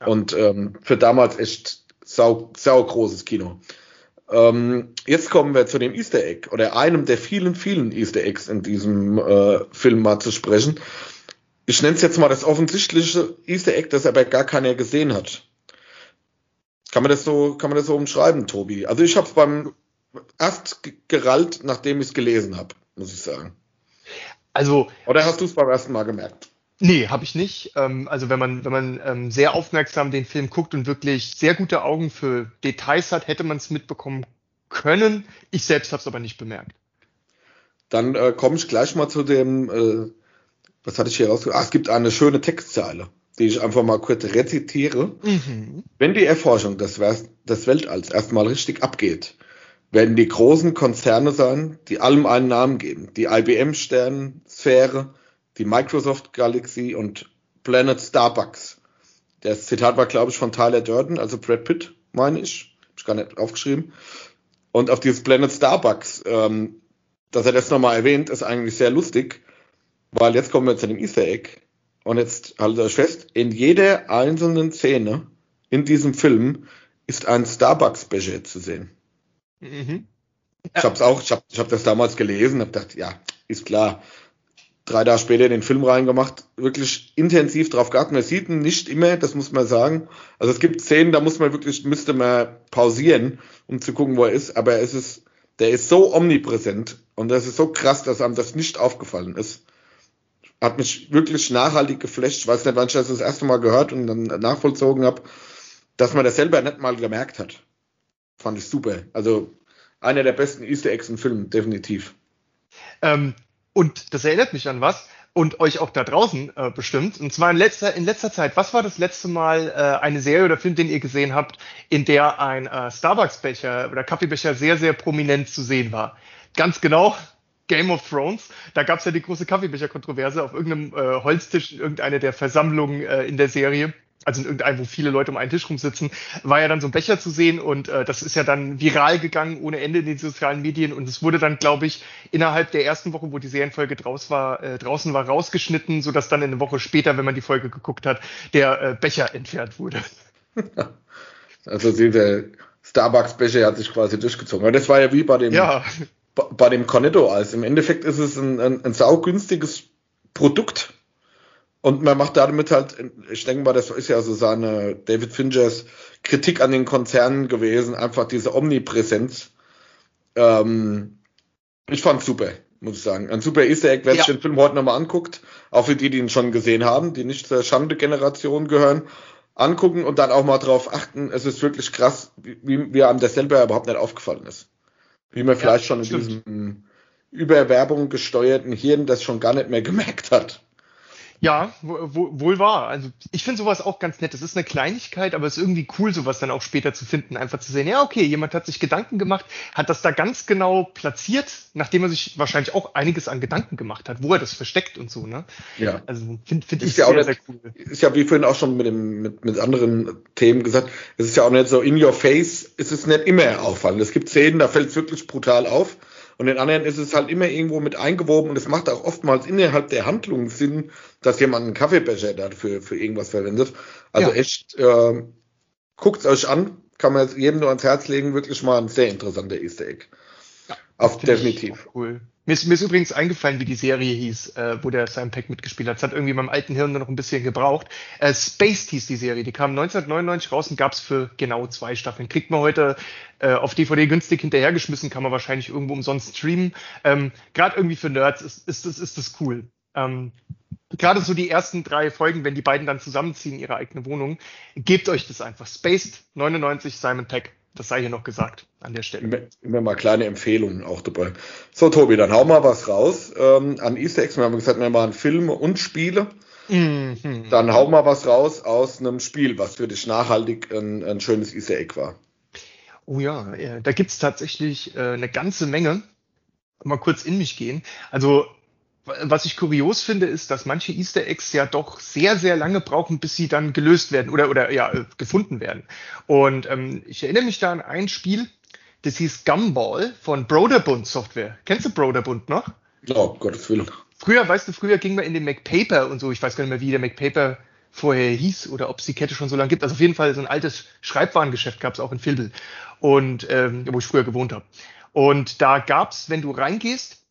Ja. Und ähm, für damals echt sau, sau großes Kino. Ähm, jetzt kommen wir zu dem Easter Egg oder einem der vielen, vielen Easter Eggs in diesem äh, Film mal zu sprechen. Ich nenne es jetzt mal das offensichtliche Easter Egg, das aber gar keiner gesehen hat. Kann man das so, kann man das so umschreiben, Tobi? Also ich habe es beim erst gerallt, nachdem ich es gelesen habe, muss ich sagen. Also. Oder hast du es beim ersten Mal gemerkt? Nee, habe ich nicht. Ähm, also wenn man, wenn man ähm, sehr aufmerksam den Film guckt und wirklich sehr gute Augen für Details hat, hätte man es mitbekommen können. Ich selbst habe es aber nicht bemerkt. Dann äh, komme ich gleich mal zu dem, äh, was hatte ich hier rausgesucht? Ah, es gibt eine schöne Textzeile, die ich einfach mal kurz rezitiere. Mhm. Wenn die Erforschung des, des Weltalls erstmal richtig abgeht, werden die großen Konzerne sein, die allem einen Namen geben. Die IBM-Sternensphäre, die Microsoft Galaxy und Planet Starbucks. Das Zitat war, glaube ich, von Tyler Durden, also Brad Pitt, meine ich. Hab ich gar nicht aufgeschrieben. Und auf dieses Planet Starbucks, ähm, dass er das nochmal erwähnt, ist eigentlich sehr lustig, weil jetzt kommen wir zu dem Easter Egg. Und jetzt haltet euch fest, in jeder einzelnen Szene in diesem Film ist ein Starbucks-Becher zu sehen. Mhm. Ich habe es auch, ich habe ich hab das damals gelesen, habe gedacht, ja, ist klar drei Tage später den Film reingemacht, wirklich intensiv drauf geachtet. Man sieht ihn nicht immer, das muss man sagen. Also es gibt Szenen, da muss man wirklich, müsste man pausieren, um zu gucken, wo er ist. Aber es ist, der ist so omnipräsent und das ist so krass, dass einem das nicht aufgefallen ist. Hat mich wirklich nachhaltig geflasht. Ich weiß nicht, wann ich das das erste Mal gehört und dann nachvollzogen habe, dass man das selber nicht mal gemerkt hat. Fand ich super. Also einer der besten Easter Eggs im Film, definitiv. Ähm, und das erinnert mich an was und euch auch da draußen äh, bestimmt. Und zwar in letzter, in letzter Zeit, was war das letzte Mal äh, eine Serie oder Film, den ihr gesehen habt, in der ein äh, Starbucks-Becher oder Kaffeebecher sehr, sehr prominent zu sehen war? Ganz genau, Game of Thrones. Da gab es ja die große Kaffeebecher-Kontroverse auf irgendeinem äh, Holztisch in irgendeiner der Versammlungen äh, in der Serie also in irgendeinem, wo viele Leute um einen Tisch rumsitzen, war ja dann so ein Becher zu sehen und äh, das ist ja dann viral gegangen ohne Ende in den sozialen Medien und es wurde dann, glaube ich, innerhalb der ersten Woche, wo die Serienfolge draus war, äh, draußen war, rausgeschnitten, sodass dann eine Woche später, wenn man die Folge geguckt hat, der äh, Becher entfernt wurde. Also der Starbucks-Becher hat sich quasi durchgezogen. Aber das war ja wie bei dem, ja. bei dem Cornetto-Eis. Im Endeffekt ist es ein, ein, ein saugünstiges Produkt und man macht damit halt, ich denke mal, das ist ja so seine David Fingers Kritik an den Konzernen gewesen, einfach diese Omnipräsenz. Ähm, ich fand's super, muss ich sagen. Ein super Easter Egg, wer ja. sich den Film heute nochmal anguckt, auch für die, die ihn schon gesehen haben, die nicht zur Schande-Generation gehören. angucken und dann auch mal drauf achten. Es ist wirklich krass, wie, wie einem das selber überhaupt nicht aufgefallen ist. Wie man vielleicht ja, schon in stimmt. diesem Überwerbung gesteuerten Hirn das schon gar nicht mehr gemerkt hat. Ja, wohl wahr. Also ich finde sowas auch ganz nett. Das ist eine Kleinigkeit, aber es ist irgendwie cool, sowas dann auch später zu finden. Einfach zu sehen, ja, okay, jemand hat sich Gedanken gemacht, hat das da ganz genau platziert, nachdem er sich wahrscheinlich auch einiges an Gedanken gemacht hat, wo er das versteckt und so, ne? Ja. Also finde find ich ja sehr, nicht, sehr cool. Ist ja wie vorhin auch schon mit, dem, mit, mit anderen Themen gesagt, es ist ja auch nicht so in your face, es ist nicht immer auffallend. Es gibt Szenen, da fällt es wirklich brutal auf. Und in anderen ist es halt immer irgendwo mit eingewoben und es macht auch oftmals innerhalb der Handlung Sinn, dass jemand einen Kaffeebecher dafür für irgendwas verwendet. Also ja. echt, äh, guckt's euch an, kann man jedem nur ans Herz legen, wirklich mal ein sehr interessanter Easter Egg. Ja, Auf definitiv. Cool. Mir ist, mir ist übrigens eingefallen, wie die Serie hieß, äh, wo der Simon Peck mitgespielt hat. Es hat irgendwie meinem alten Hirn nur noch ein bisschen gebraucht. Äh, Spaced hieß die Serie. Die kam 1999 raus und gab es für genau zwei Staffeln. Kriegt man heute äh, auf DVD günstig hinterhergeschmissen, kann man wahrscheinlich irgendwo umsonst streamen. Ähm, Gerade irgendwie für Nerds ist, ist, ist, ist das cool. Ähm, Gerade so die ersten drei Folgen, wenn die beiden dann zusammenziehen, ihre eigene Wohnung, gebt euch das einfach. Spaced 99 Simon Peck. Das sei hier noch gesagt an der Stelle. Immer, mal kleine Empfehlungen auch dabei. So, Tobi, dann hau mal was raus. Ähm, an Easter Eggs, wir haben gesagt, wir machen Filme und Spiele. Mhm. Dann hau mal was raus aus einem Spiel, was für dich nachhaltig ein, ein schönes Easter Egg war. Oh ja, da gibt's tatsächlich äh, eine ganze Menge. Mal kurz in mich gehen. Also was ich kurios finde, ist, dass manche Easter Eggs ja doch sehr, sehr lange brauchen, bis sie dann gelöst werden oder, oder ja, äh, gefunden werden. Und ähm, ich erinnere mich da an ein Spiel, das hieß Gumball von Broderbund Software. Kennst du Broderbund noch? Oh, Gottes Willen. Früher, weißt du, früher ging man in den MacPaper und so, ich weiß gar nicht mehr, wie der MacPaper vorher hieß oder ob es die Kette schon so lange gibt. Also auf jeden Fall so ein altes Schreibwarengeschäft gab es auch in Filbel und ähm, wo ich früher gewohnt habe. Und da gab's, wenn du reingehst,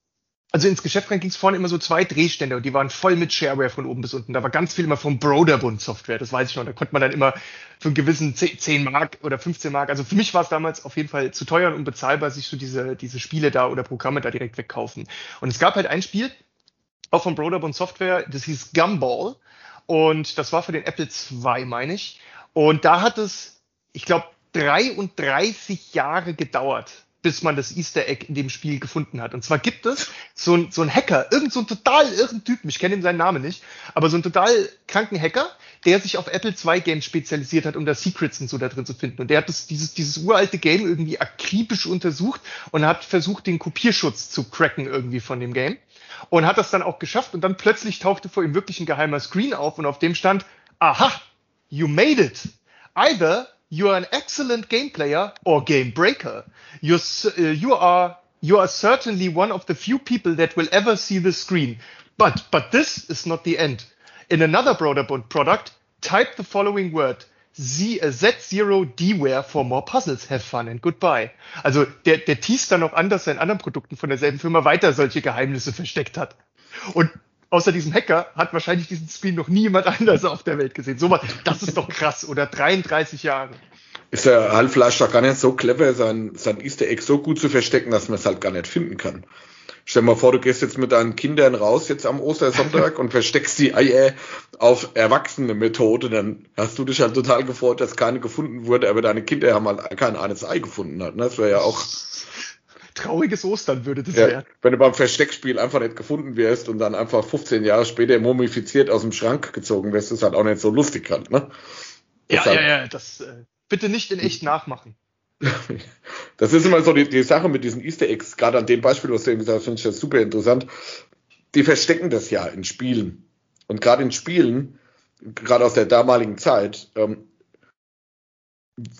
also ins Geschäft rein ging es vorne immer so zwei Drehstände und die waren voll mit Shareware von oben bis unten. Da war ganz viel immer vom Broderbund Software, das weiß ich noch. Da konnte man dann immer für einen gewissen 10 Mark oder 15 Mark, also für mich war es damals auf jeden Fall zu teuer und unbezahlbar, sich so diese, diese Spiele da oder Programme da direkt wegkaufen. Und es gab halt ein Spiel, auch von Broderbund Software, das hieß Gumball und das war für den Apple II, meine ich. Und da hat es, ich glaube, 33 Jahre gedauert, bis man das Easter Egg in dem Spiel gefunden hat. Und zwar gibt es so ein, so ein Hacker, irgend so ein total irren Typen, ich kenne ihm seinen Namen nicht, aber so ein total kranken Hacker, der sich auf Apple II Games spezialisiert hat, um da Secrets und so da drin zu finden. Und der hat das, dieses, dieses uralte Game irgendwie akribisch untersucht und hat versucht, den Kopierschutz zu cracken irgendwie von dem Game. Und hat das dann auch geschafft und dann plötzlich tauchte vor ihm wirklich ein geheimer Screen auf und auf dem stand, aha, you made it. Either you are an excellent game player or game breaker. You're, uh, you are you are certainly one of the few people that will ever see the screen. But but this is not the end. In another Broderbund product, type the following word. Z, uh, Z0Dware for more puzzles. Have fun and goodbye. Also der, der teast dann noch anders in anderen Produkten von derselben Firma weiter solche Geheimnisse versteckt hat. Und außer diesem Hacker hat wahrscheinlich diesen Screen noch niemand anders auf der Welt gesehen. So was, das ist doch krass, oder 33 Jahre. Ist der Halbfleisch doch gar nicht so clever, sein, sein Easter Egg so gut zu verstecken, dass man es halt gar nicht finden kann. Stell dir mal vor, du gehst jetzt mit deinen Kindern raus jetzt am Ostersonntag und versteckst die Eier auf erwachsene Methode, dann hast du dich halt total gefreut, dass keine gefunden wurde, aber deine Kinder haben halt kein eines Ei gefunden. Halt, ne? Das wäre ja auch trauriges Ostern würde das ja, werden. Wenn du beim Versteckspiel einfach nicht gefunden wirst und dann einfach 15 Jahre später mumifiziert aus dem Schrank gezogen wirst, ist halt auch nicht so lustig halt, ne? Ja, ja, ja, das äh, bitte nicht in echt nachmachen. Das ist immer so die, die Sache mit diesen Easter Eggs, gerade an dem Beispiel, was du eben gesagt hast, finde ich das super interessant. Die verstecken das ja in Spielen. Und gerade in Spielen, gerade aus der damaligen Zeit, ähm,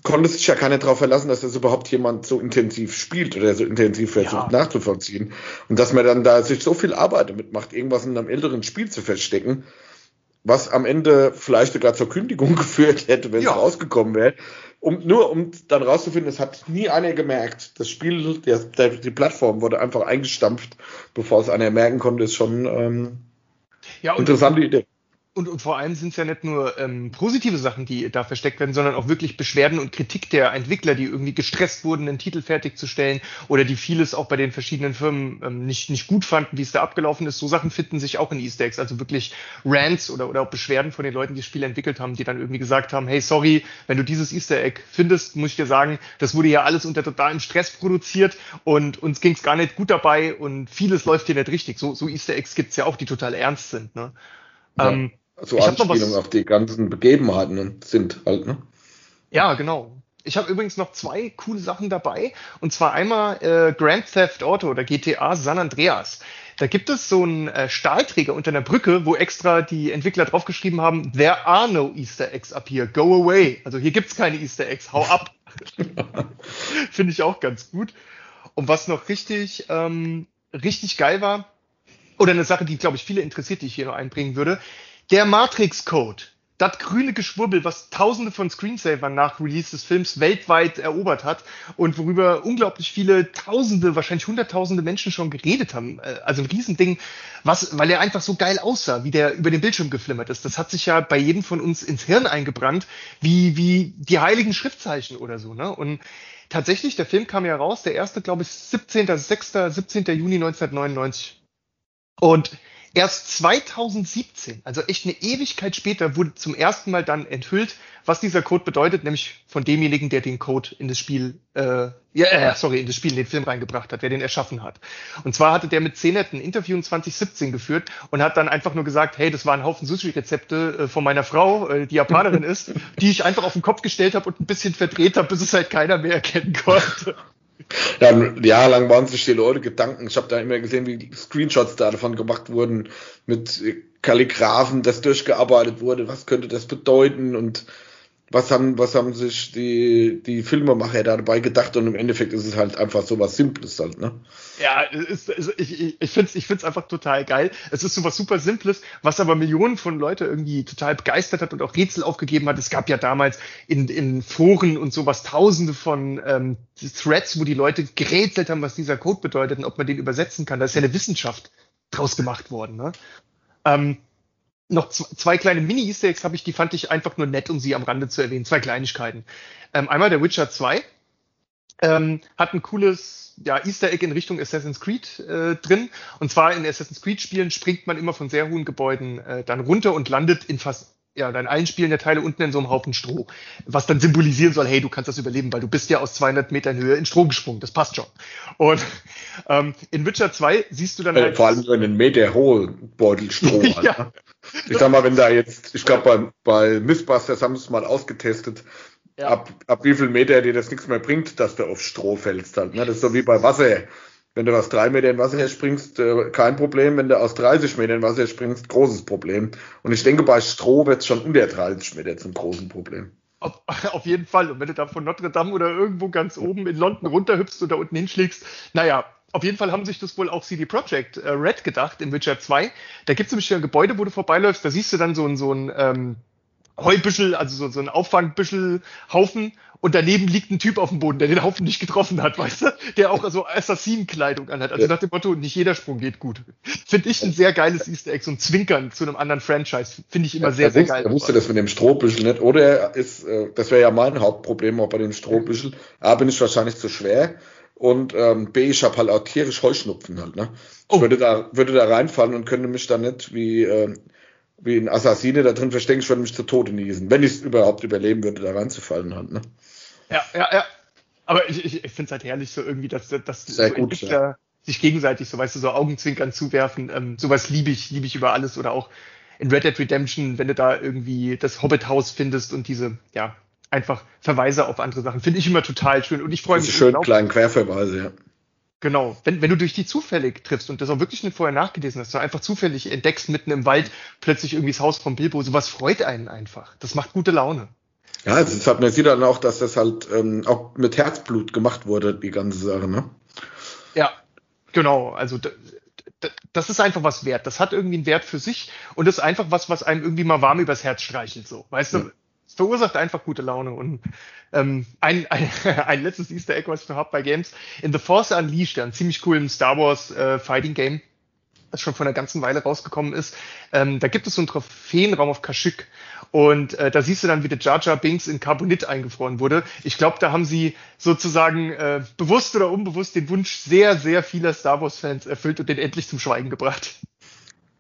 konnte sich ja keiner darauf verlassen, dass das überhaupt jemand so intensiv spielt oder so intensiv versucht ja. nachzuvollziehen. Und dass man dann da sich so viel Arbeit damit macht, irgendwas in einem älteren Spiel zu verstecken, was am Ende vielleicht sogar zur Kündigung geführt hätte, wenn ja. es rausgekommen wäre. Um, nur um dann rauszufinden, es hat nie einer gemerkt. Das Spiel, der, der, die Plattform wurde einfach eingestampft, bevor es einer merken konnte, ist schon ähm, ja, interessante Idee Und, und vor allem sind es ja nicht nur ähm, positive Sachen, die da versteckt werden, sondern auch wirklich Beschwerden und Kritik der Entwickler, die irgendwie gestresst wurden, einen Titel fertigzustellen oder die vieles auch bei den verschiedenen Firmen ähm, nicht, nicht gut fanden, wie es da abgelaufen ist. So Sachen finden sich auch in Easter Eggs, also wirklich Rants oder, oder auch Beschwerden von den Leuten, die das Spiel entwickelt haben, die dann irgendwie gesagt haben, hey, sorry, wenn du dieses Easter Egg findest, muss ich dir sagen, das wurde ja alles unter totalem Stress produziert und uns ging es gar nicht gut dabei und vieles läuft hier nicht richtig. So, so Easter Eggs gibt's ja auch, die total ernst sind. Ne? Ja. Ähm, so ich Anspielungen auf die ganzen Begebenheiten sind halt, ne? Ja, genau. Ich habe übrigens noch zwei coole Sachen dabei. Und zwar einmal äh, Grand Theft Auto oder GTA San Andreas. Da gibt es so einen äh, Stahlträger unter einer Brücke, wo extra die Entwickler draufgeschrieben haben, there are no Easter Eggs up here, go away. Also hier gibt's keine Easter Eggs, hau ab. Finde ich auch ganz gut. Und was noch richtig, ähm, richtig geil war, oder eine Sache, die, glaube ich, viele interessiert, die ich hier noch einbringen würde, der Matrix-Code, das grüne Geschwurbel, was tausende von Screensavern nach Release des Films weltweit erobert hat und worüber unglaublich viele tausende, wahrscheinlich hunderttausende Menschen schon geredet haben. Äh, also ein Riesending, was, weil er einfach so geil aussah, wie der über den Bildschirm geflimmert ist. Das hat sich ja bei jedem von uns ins Hirn eingebrannt, wie, wie die heiligen Schriftzeichen oder so, ne? Und tatsächlich, der Film kam ja raus, der erste, glaube ich, 17. 6. 17. Juni 1999. Und Erst 2017, also echt eine Ewigkeit später, wurde zum ersten Mal dann enthüllt, was dieser Code bedeutet, nämlich von demjenigen, der den Code in das Spiel, äh, ja, äh, sorry, in das Spiel, in den Film reingebracht hat, der den erschaffen hat. Und zwar hatte der mit CNET ein Interview in 2017 geführt und hat dann einfach nur gesagt, hey, das waren ein Haufen Sushi-Rezepte äh, von meiner Frau, äh, die Japanerin ist, die ich einfach auf den Kopf gestellt habe und ein bisschen verdreht habe, bis es halt keiner mehr erkennen konnte. Dann jahrelang waren sich die Leute Gedanken. Ich habe da immer gesehen, wie Screenshots da davon gemacht wurden, mit Kalligraphen, das durchgearbeitet wurde. Was könnte das bedeuten? Und was haben, was haben sich die, die Filmemacher da dabei gedacht und im Endeffekt ist es halt einfach so was Simples halt, ne? Ja, es ist, ich, ich finde es ich find's einfach total geil. Es ist so was super Simples, was aber Millionen von Leute irgendwie total begeistert hat und auch Rätsel aufgegeben hat. Es gab ja damals in, in Foren und sowas tausende von ähm, Threads, wo die Leute gerätselt haben, was dieser Code bedeutet und ob man den übersetzen kann. Da ist ja eine Wissenschaft draus gemacht worden, ne? Ähm, noch zwei kleine Mini-Easter Eggs habe ich, die fand ich einfach nur nett, um sie am Rande zu erwähnen. Zwei Kleinigkeiten. Ähm, einmal der Witcher 2 ähm, hat ein cooles ja, Easter Egg in Richtung Assassin's Creed äh, drin. Und zwar in Assassin's Creed-Spielen springt man immer von sehr hohen Gebäuden äh, dann runter und landet in fast ja, in allen Spielen der Teile unten in so einem Haufen Stroh. Was dann symbolisieren soll, hey, du kannst das überleben, weil du bist ja aus 200 Metern Höhe in Stroh gesprungen. Das passt schon. Und ähm, in Witcher 2 siehst du dann äh, halt... Vor allem so einen Meter hohen Beutel Stroh. ja. Ich sag mal, wenn da jetzt, ich glaube, bei, bei Mythbusters haben sie es mal ausgetestet, ja. ab, ab wie viel Meter dir das nichts mehr bringt, dass du auf Stroh fällst halt. Ne? Das ist so wie bei Wasser. Wenn du aus drei Meter in Wasser springst, äh, kein Problem. Wenn du aus 30 Meter in Wasser springst, großes Problem. Und ich denke, bei Stroh wird es schon unter 30 Meter zum großen Problem. Auf, auf, jeden Fall. Und wenn du da von Notre Dame oder irgendwo ganz oben in London runterhüpfst und da unten hinschlägst, naja, auf jeden Fall haben sich das wohl auch CD Projekt äh, Red gedacht in Witcher 2. Da gibt es nämlich ein Gebäude, wo du vorbeiläufst, da siehst du dann so ein, so ein ähm, Heubüschel, also so, so ein Auffangbüschelhaufen und daneben liegt ein Typ auf dem Boden, der den Haufen nicht getroffen hat, weißt du? Der auch so Assassinenkleidung anhat. Also ja. nach dem Motto, nicht jeder Sprung geht gut. Finde ich ein sehr geiles Easter Egg, so ein Zwinkern zu einem anderen Franchise. Finde ich immer ja, sehr, sehr geil. Er wusste das mit dem Strohbüschel nicht. Oder er ist, äh, das wäre ja mein Hauptproblem auch bei dem Strohbüschel. A, bin ich wahrscheinlich zu schwer. Und ähm, B, ich habe halt auch tierisch Heuschnupfen halt, ne? Ich oh. würde da, würde da reinfallen und könnte mich dann nicht wie, äh, wie ein Assassine da drin verstecken, ich würde mich zu Tode niesen, wenn ich es überhaupt überleben würde, da reinzufallen halt, ne? Ja, ja, ja. Aber ich, ich, ich finde es halt herrlich, so irgendwie, dass, dass Sehr so gut, ja. sich gegenseitig, so weißt du, so Augenzwinkern zuwerfen. Ähm, sowas liebe ich, liebe ich über alles. Oder auch in Red Dead Redemption, wenn du da irgendwie das Hobbit-Haus findest und diese, ja, einfach Verweise auf andere Sachen. Finde ich immer total schön. Und ich freue mich. Schön kleinen Querverweise, ja. Genau. Wenn, wenn du durch die zufällig triffst und das auch wirklich nicht vorher nachgelesen hast, du einfach zufällig entdeckst mitten im Wald plötzlich irgendwie das Haus von Bilbo, sowas freut einen einfach. Das macht gute Laune. Ja, es ist halt, man sieht dann auch, dass das halt ähm, auch mit Herzblut gemacht wurde, die ganze Sache, ne? Ja, genau. Also das ist einfach was wert. Das hat irgendwie einen Wert für sich und das ist einfach was, was einem irgendwie mal warm übers Herz streichelt. So, weißt ja. du, verursacht einfach gute Laune. Und ähm, ein, ein, ein letztes Easter Egg, was ich noch habe bei Games, in The Force Unleashed, ein ziemlich coolen Star Wars äh, Fighting Game, das schon vor einer ganzen Weile rausgekommen ist. Ähm, da gibt es so einen Trophäenraum auf Kashyyyk und äh, da siehst du dann, wie der Jar Jar Binks in Carbonit eingefroren wurde. Ich glaube, da haben sie sozusagen äh, bewusst oder unbewusst den Wunsch sehr, sehr vieler Star Wars-Fans erfüllt und den endlich zum Schweigen gebracht.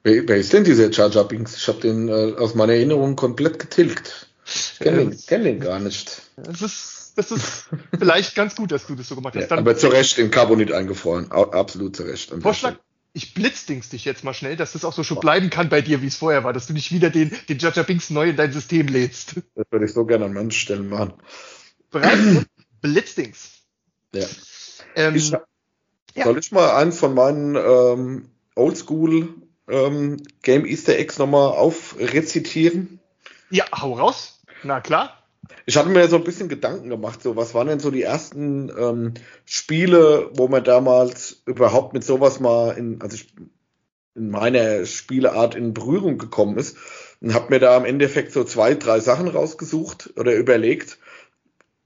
Wer, wer ist denn dieser Jar Jar Binks? Ich habe den äh, aus meiner Erinnerung komplett getilgt. Ich kenne den, kenn den gar nicht. Das ist, das ist vielleicht ganz gut, dass du das so gemacht hast. Ja, aber zu Recht in Carbonit eingefroren. Absolut zu Recht. Vorschlag, ich blitzdings dich jetzt mal schnell, dass das auch so schon bleiben kann bei dir, wie es vorher war, dass du nicht wieder den, den Jaja Binks neu in dein System lädst. Das würde ich so gerne an manchen Stellen machen. Bereit? blitzdings. Ja. Ähm, ich, ja. Soll ich mal eins von meinen ähm, Oldschool ähm, Game Easter Eggs nochmal aufrezitieren? Ja, hau raus. Na klar. Ich hatte mir so ein bisschen Gedanken gemacht, so was waren denn so die ersten ähm, Spiele, wo man damals überhaupt mit sowas mal in, also ich, in meiner Spieleart in Berührung gekommen ist und habe mir da im Endeffekt so zwei, drei Sachen rausgesucht oder überlegt,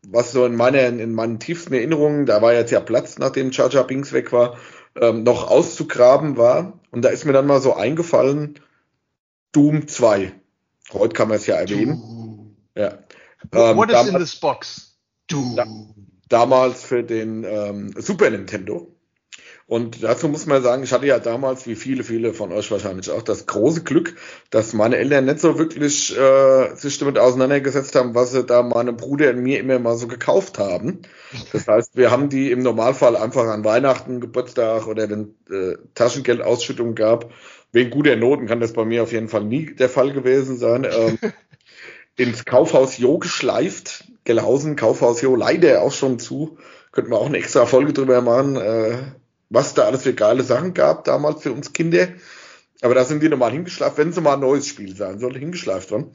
was so in meiner, in meinen tiefsten Erinnerungen, da war jetzt ja Platz, nachdem Jar Jar Binks weg war, ähm, noch auszugraben war. Und da ist mir dann mal so eingefallen, Doom 2. Heute kann man es ja erwähnen. Ja. Ähm, What is in this box? Doom. Da, damals für den ähm, Super Nintendo. Und dazu muss man sagen, ich hatte ja damals, wie viele, viele von euch wahrscheinlich auch, das große Glück, dass meine Eltern nicht so wirklich äh, sich damit auseinandergesetzt haben, was sie da meinem Bruder und mir immer mal so gekauft haben. Das heißt, wir haben die im Normalfall einfach an Weihnachten, Geburtstag oder wenn äh, Taschengeldausschüttung gab. Wegen guter Noten kann das bei mir auf jeden Fall nie der Fall gewesen sein. Ähm, ins Kaufhaus Jo geschleift. Gelhausen, Kaufhaus Jo, leider auch schon zu. Könnten wir auch eine extra Folge drüber machen. Äh, was da alles für geile Sachen gab damals für uns Kinder. Aber da sind die nochmal hingeschleift, wenn sie mal ein neues Spiel sein sollte, hingeschleift worden,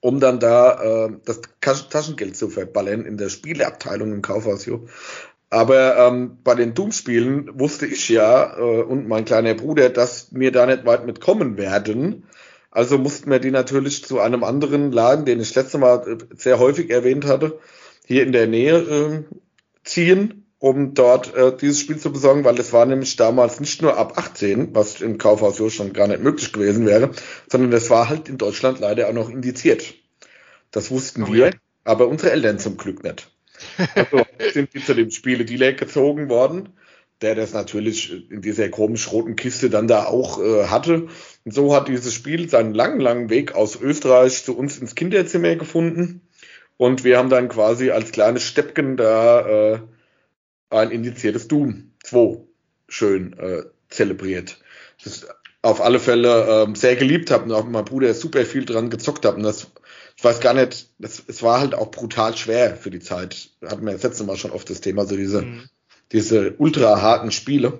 um dann da äh, das Taschengeld zu verballern in der Spieleabteilung im Kaufhaus. Jo. Aber ähm, bei den Doom-Spielen wusste ich ja äh, und mein kleiner Bruder, dass wir da nicht weit mitkommen werden. Also mussten wir die natürlich zu einem anderen Laden, den ich letzte Mal äh, sehr häufig erwähnt hatte, hier in der Nähe äh, ziehen um dort äh, dieses Spiel zu besorgen, weil es war nämlich damals nicht nur ab 18, was im Kaufhaus schon gar nicht möglich gewesen wäre, sondern es war halt in Deutschland leider auch noch indiziert. Das wussten oh, wir, aber unsere Eltern zum Glück nicht. Also sind die zu dem Spiele-Dealer gezogen worden, der das natürlich in dieser komisch-roten Kiste dann da auch äh, hatte. Und so hat dieses Spiel seinen langen, langen Weg aus Österreich zu uns ins Kinderzimmer gefunden. Und wir haben dann quasi als kleines Steppken da äh, ein indiziertes Doom 2 schön äh, zelebriert. Das ist auf alle Fälle ähm, sehr geliebt habe und auch mein Bruder super viel dran gezockt hat. Und das, ich weiß gar nicht, das, es war halt auch brutal schwer für die Zeit. Hatten wir das letzte Mal schon oft das Thema, so diese, mhm. diese ultra harten Spiele.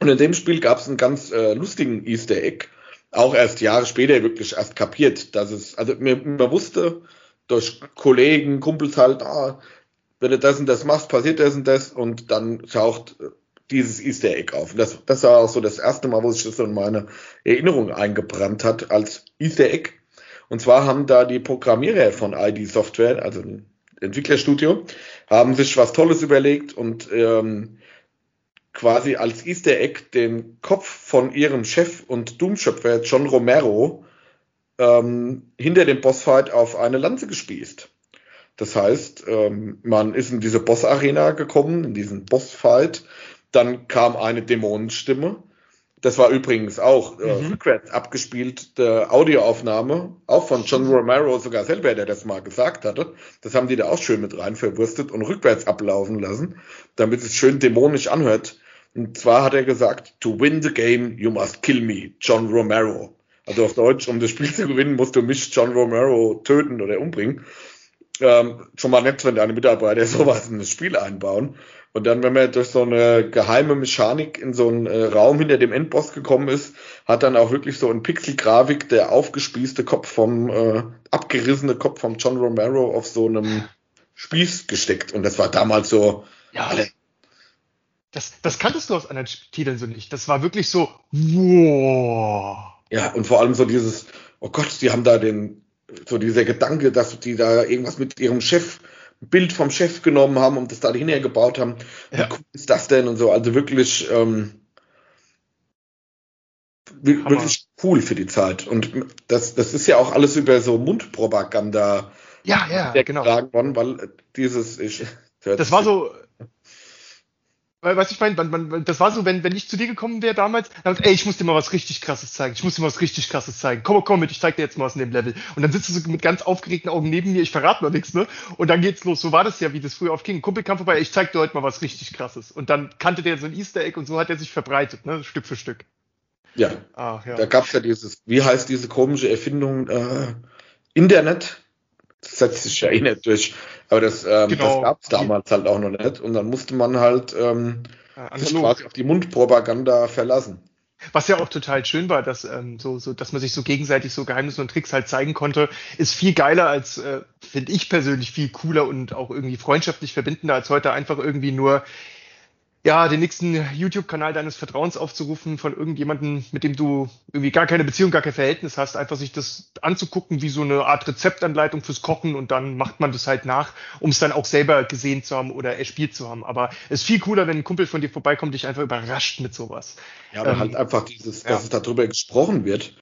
Und in dem Spiel gab es einen ganz äh, lustigen Easter Egg. Auch erst Jahre später wirklich erst kapiert, dass es, also mir, mir wusste durch Kollegen, Kumpels halt, ah, wenn du das und das machst, passiert das und das und dann taucht äh, dieses Easter Egg auf. Und das, das war auch so das erste Mal, wo sich das in meine Erinnerung eingebrannt hat als Easter Egg. Und zwar haben da die Programmierer von ID Software, also ein Entwicklerstudio, haben sich was Tolles überlegt und ähm, quasi als Easter Egg den Kopf von ihrem Chef und Doom-Schöpfer John Romero ähm, hinter dem Bossfight auf eine Lanze gespießt. Das heißt, ähm, man ist in diese Boss-Arena gekommen, in diesen Boss-Fight. Dann kam eine Dämonenstimme. Das war übrigens auch äh, mhm. rückwärts abgespielte Audioaufnahme, auch von John Romero sogar selber, der das mal gesagt hatte. Das haben die da auch schön mit rein verwurstet und rückwärts ablaufen lassen, damit es schön dämonisch anhört. Und zwar hat er gesagt, to win the game, you must kill me, John Romero. Also auf Deutsch, um das Spiel zu gewinnen, musst du mich, John Romero, töten oder umbringen ähm, schon mal nett, wenn deine Mitarbeiter sowas in das Spiel einbauen. Und dann, wenn man durch so eine geheime Mechanik in so einen äh, Raum hinter dem Endboss gekommen ist, hat dann auch wirklich so ein Pixelgrafik der aufgespießte Kopf vom, äh, abgerissene Kopf vom John Romero auf so einem Spieß gesteckt. Und das war damals so, ja. Das, das kanntest du aus anderen Titeln so nicht. Das war wirklich so, wow. Ja, und vor allem so dieses, oh Gott, die haben da den, so dieser Gedanke, dass die da irgendwas mit ihrem Chef, Bild vom Chef genommen haben und das da hinher gebaut haben. Ja. Wie cool ist das denn und so? Also wirklich, ähm, wirklich cool für die Zeit. Und das, das ist ja auch alles über so Mundpropaganda ja, ja, genau. worden, weil dieses, ich, das war so, was ich meine, das war so, wenn, wenn ich zu dir gekommen wäre damals, dann ey, ich muss dir mal was richtig krasses zeigen. Ich muss dir mal was richtig krasses zeigen. Komm, komm mit, ich zeig dir jetzt mal was in dem Level. Und dann sitzt du so mit ganz aufgeregten Augen neben mir, ich verrate noch nichts, ne? Und dann geht's los. So war das ja, wie das früher auf King. Kumpel kam vorbei, ich zeig dir heute mal was richtig krasses. Und dann kannte der so ein Easter Egg und so hat er sich verbreitet, ne? Stück für Stück. Ja. Ach, ja. Da gab's ja dieses, wie heißt diese komische Erfindung, äh, Internet? Das setzt sich ja eh nicht durch. Aber das, ähm, genau. das gab es damals halt auch noch nicht. Und dann musste man halt ähm, sich quasi auf die Mundpropaganda verlassen. Was ja auch total schön war, dass ähm, so, so, dass man sich so gegenseitig so Geheimnisse und Tricks halt zeigen konnte, ist viel geiler als, äh, finde ich persönlich viel cooler und auch irgendwie freundschaftlich verbindender als heute einfach irgendwie nur ja, den nächsten YouTube-Kanal deines Vertrauens aufzurufen von irgendjemandem, mit dem du irgendwie gar keine Beziehung, gar kein Verhältnis hast, einfach sich das anzugucken wie so eine Art Rezeptanleitung fürs Kochen und dann macht man das halt nach, um es dann auch selber gesehen zu haben oder erspielt zu haben. Aber es ist viel cooler, wenn ein Kumpel von dir vorbeikommt, dich einfach überrascht mit sowas. Ja, aber ähm, halt einfach dieses, dass ja. es darüber gesprochen wird.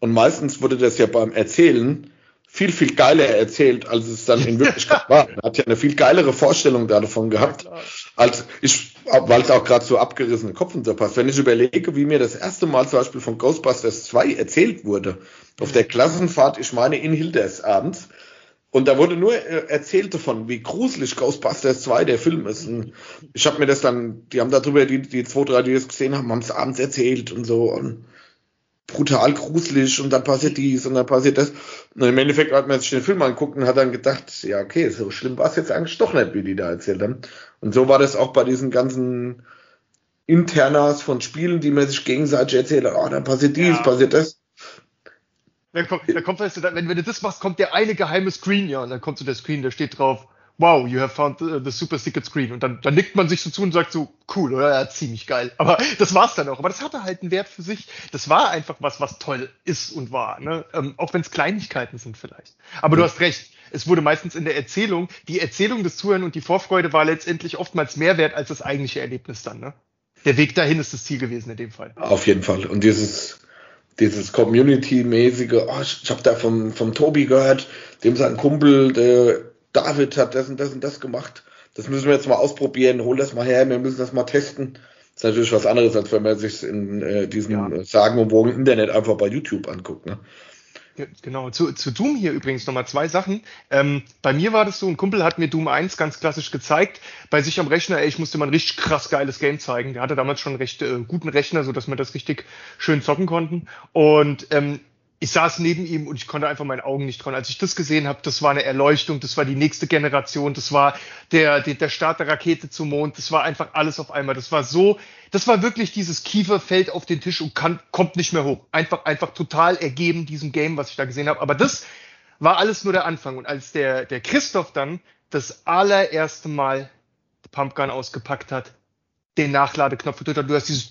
Und meistens wurde das ja beim Erzählen viel, viel geiler erzählt, als es dann in Wirklichkeit war. Er hat ja eine viel geilere Vorstellung davon gehabt, ja, als ich, weil es auch gerade so abgerissene Kopf und so passt. Wenn ich überlege, wie mir das erste Mal zum Beispiel von Ghostbusters 2 erzählt wurde, auf der Klassenfahrt, ich meine in Hilders abends, und da wurde nur äh, erzählt davon, wie gruselig Ghostbusters 2 der Film ist. Und ich habe mir das dann, die haben darüber, die, die zwei, drei, die das gesehen haben, haben es abends erzählt und so. Und brutal gruselig und dann passiert dies und dann passiert das. Und im Endeffekt hat man sich den Film angeguckt und hat dann gedacht, ja, okay, so schlimm war es jetzt eigentlich doch nicht, wie die da erzählt haben. Und so war das auch bei diesen ganzen Internas von Spielen, die man sich gegenseitig erzählt, oh, dann passiert dies, ja. passiert das. Dann kommt, dann kommt, weißt du, wenn, wenn du das machst, kommt der eine geheime Screen, ja, und dann kommt so der Screen, da steht drauf, wow, you have found the, the, super secret screen. Und dann, dann nickt man sich so zu und sagt so, cool, oder? Ja, ziemlich geil. Aber das war's dann auch. Aber das hatte halt einen Wert für sich. Das war einfach was, was toll ist und war. Ne? Ähm, auch wenn es Kleinigkeiten sind vielleicht. Aber ja. du hast recht. Es wurde meistens in der Erzählung, die Erzählung des Zuhören und die Vorfreude war letztendlich oftmals mehr wert als das eigentliche Erlebnis dann. Ne? Der Weg dahin ist das Ziel gewesen in dem Fall. Auf jeden Fall. Und dieses, dieses Community-mäßige, oh, ich, ich habe da vom, vom Tobi gehört, dem sein Kumpel, der David hat das und das und das gemacht. Das müssen wir jetzt mal ausprobieren, hol das mal her, wir müssen das mal testen. Das ist natürlich was anderes, als wenn man sich in äh, diesem ja. Äh, sagenumwogenen Internet einfach bei YouTube anguckt. Ne? Genau, zu, zu Doom hier übrigens nochmal zwei Sachen. Ähm, bei mir war das so, ein Kumpel hat mir Doom 1 ganz klassisch gezeigt. Bei sich am Rechner, ey, ich musste mal ein richtig krass geiles Game zeigen. Der hatte damals schon einen recht äh, guten Rechner, so dass wir das richtig schön zocken konnten. Und ähm, ich saß neben ihm und ich konnte einfach meinen Augen nicht trauen. Als ich das gesehen habe, das war eine Erleuchtung, das war die nächste Generation, das war der, der, der Start der Rakete zum Mond, das war einfach alles auf einmal. Das war so, das war wirklich dieses Kiefer fällt auf den Tisch und kann, kommt nicht mehr hoch. Einfach, einfach total ergeben diesem Game, was ich da gesehen habe. Aber das war alles nur der Anfang. Und als der, der Christoph dann das allererste Mal Pumpgun ausgepackt hat, den Nachladeknopf gedrückt hat, du hast dieses,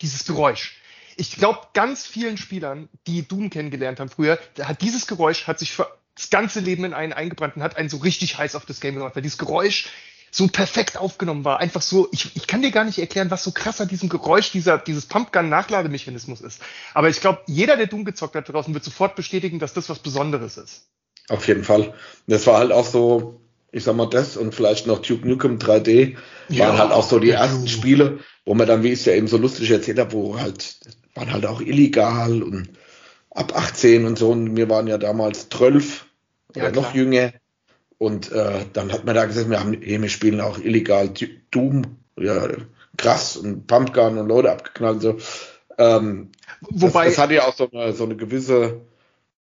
dieses Geräusch ich glaube, ganz vielen Spielern, die Doom kennengelernt haben früher, hat dieses Geräusch hat sich für das ganze Leben in einen eingebrannt und hat einen so richtig heiß auf das Game gemacht, weil dieses Geräusch so perfekt aufgenommen war. Einfach so, ich, ich kann dir gar nicht erklären, was so krass an diesem Geräusch dieser, dieses Pumpgun-Nachlademechanismus ist. Aber ich glaube, jeder, der Doom gezockt hat draußen, wird sofort bestätigen, dass das was Besonderes ist. Auf jeden Fall. Das war halt auch so, ich sag mal, das und vielleicht noch Duke Nukem 3D ja, waren halt auch so die ersten Spiele, wo man dann, wie ich es ja eben so lustig erzählt habe, wo halt waren halt auch illegal und ab 18 und so. Und wir waren ja damals 12 ja, oder noch klar. jünger. Und äh, dann hat man da gesagt, wir, haben, wir spielen auch illegal Doom, ja, krass und Pumpgun und Leute abgeknallt. So. Ähm, Wobei, das, das hatte ja auch so eine, so eine gewisse,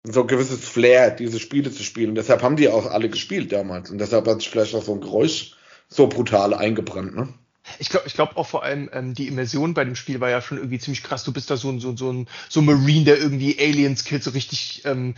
so ein gewisses Flair, diese Spiele zu spielen. Deshalb haben die auch alle gespielt damals. Und deshalb hat sich vielleicht auch so ein Geräusch so brutal eingebrannt, ne? Ich glaube ich glaub auch vor allem, ähm, die Immersion bei dem Spiel war ja schon irgendwie ziemlich krass. Du bist da so ein, so, so ein, so ein Marine, der irgendwie Aliens killt, so richtig, ähm,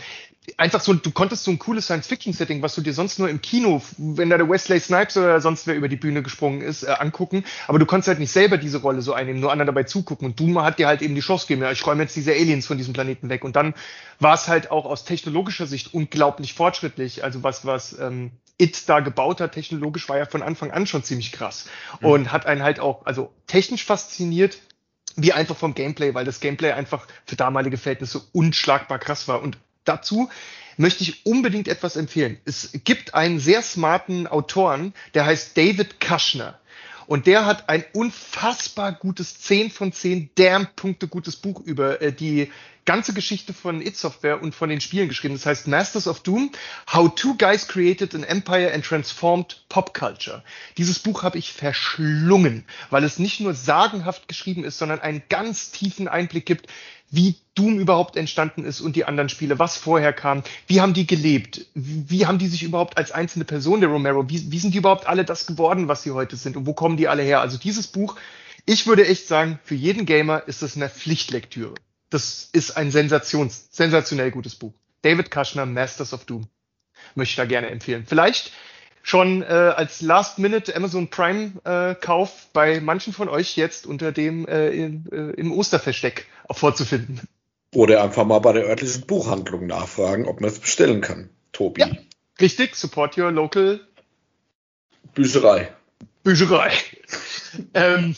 einfach so, du konntest so ein cooles Science-Fiction-Setting, was du dir sonst nur im Kino, wenn da der Wesley Snipes oder sonst wer über die Bühne gesprungen ist, äh, angucken. Aber du konntest halt nicht selber diese Rolle so einnehmen, nur anderen dabei zugucken. Und Doom hat dir halt eben die Chance gegeben, ja, ich räume jetzt diese Aliens von diesem Planeten weg. Und dann war es halt auch aus technologischer Sicht unglaublich fortschrittlich. Also was, was ähm, It da gebaut hat, technologisch, war ja von Anfang an schon ziemlich krass. Mhm. Und hat einen halt auch, also technisch fasziniert, wie einfach vom Gameplay, weil das Gameplay einfach für damalige Verhältnisse unschlagbar krass war. Und dazu möchte ich unbedingt etwas empfehlen. Es gibt einen sehr smarten Autoren, der heißt David Kushner. Und der hat ein unfassbar gutes 10 von 10 Damn Punkte gutes Buch über äh, die ganze Geschichte von It Software und von den Spielen geschrieben. Das heißt Masters of Doom, How Two Guys Created an Empire and Transformed Pop Culture. Dieses Buch habe ich verschlungen, weil es nicht nur sagenhaft geschrieben ist, sondern einen ganz tiefen Einblick gibt, wie Doom überhaupt entstanden ist und die anderen Spiele, was vorher kam, wie haben die gelebt, wie haben die sich überhaupt als einzelne Person der Romero, wie, wie sind die überhaupt alle das geworden, was sie heute sind und wo kommen die alle her? Also dieses Buch, ich würde echt sagen, für jeden Gamer ist das eine Pflichtlektüre. Das ist ein sensations, sensationell gutes Buch. David Kushner, Masters of Doom. Möchte ich da gerne empfehlen. Vielleicht schon äh, als Last-Minute Amazon Prime-Kauf äh, bei manchen von euch jetzt unter dem äh, im, äh, im Osterversteck vorzufinden. Oder einfach mal bei der örtlichen Buchhandlung nachfragen, ob man es bestellen kann. Tobi. Ja, richtig. Support your local Bücherei. Bücherei. ähm,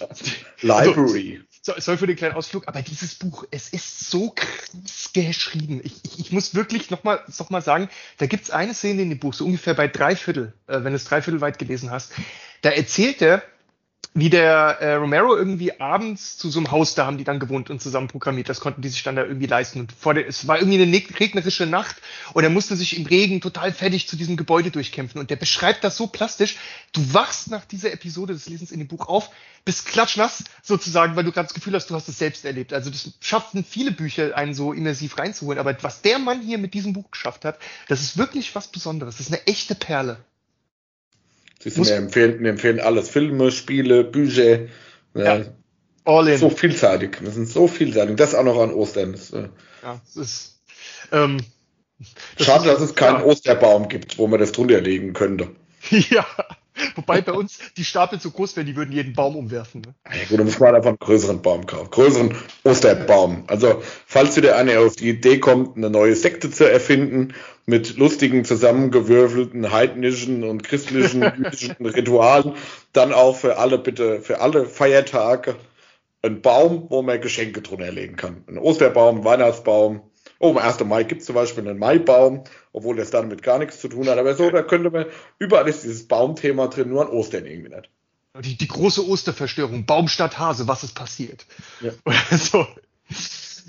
Library. So, sorry für den kleinen Ausflug, aber dieses Buch, es ist so krass geschrieben. Ich, ich, ich muss wirklich nochmal noch mal sagen, da gibt's eine Szene in dem Buch, so ungefähr bei drei Viertel, äh, wenn du es drei Viertel weit gelesen hast. Da erzählt er, wie der äh, Romero irgendwie abends zu so einem Haus, da haben die dann gewohnt und zusammen programmiert. Das konnten die sich dann da irgendwie leisten. Und vor der, es war irgendwie eine regnerische Nacht und er musste sich im Regen total fertig zu diesem Gebäude durchkämpfen. Und der beschreibt das so plastisch. Du wachst nach dieser Episode des Lesens in dem Buch auf, bist klatschnass sozusagen, weil du gerade das Gefühl hast, du hast es selbst erlebt. Also das schafften viele Bücher, einen so immersiv reinzuholen. Aber was der Mann hier mit diesem Buch geschafft hat, das ist wirklich was Besonderes. Das ist eine echte Perle. Sie wir empfehlen, wir empfehlen alles. Filme, Spiele, Bücher. Ja. All in. So vielseitig. Wir sind so vielseitig. Das auch noch an Ostern. Das, äh, ja, das ist. Ähm, das Schade, ist, dass es keinen ja. Osterbaum gibt, wo man das drunter legen könnte. Ja, Wobei bei uns die Stapel so groß wären, die würden jeden Baum umwerfen. Ne? Ja gut, dann muss man einfach einen größeren Baum kaufen. Größeren Osterbaum. Also, falls wieder einer auf die Idee kommt, eine neue Sekte zu erfinden, mit lustigen, zusammengewürfelten heidnischen und christlichen, jüdischen Ritualen, dann auch für alle bitte, für alle Feiertage ein Baum, wo man Geschenke drunter legen kann. Ein Osterbaum, Weihnachtsbaum, Oh, am 1. Mai gibt es zum Beispiel einen Maibaum, obwohl das damit gar nichts zu tun hat. Aber so, da könnte man, überall ist dieses Baumthema drin, nur an Ostern irgendwie nicht. Die, die große Osterverstörung, Baum statt Hase, was ist passiert? Ja, so.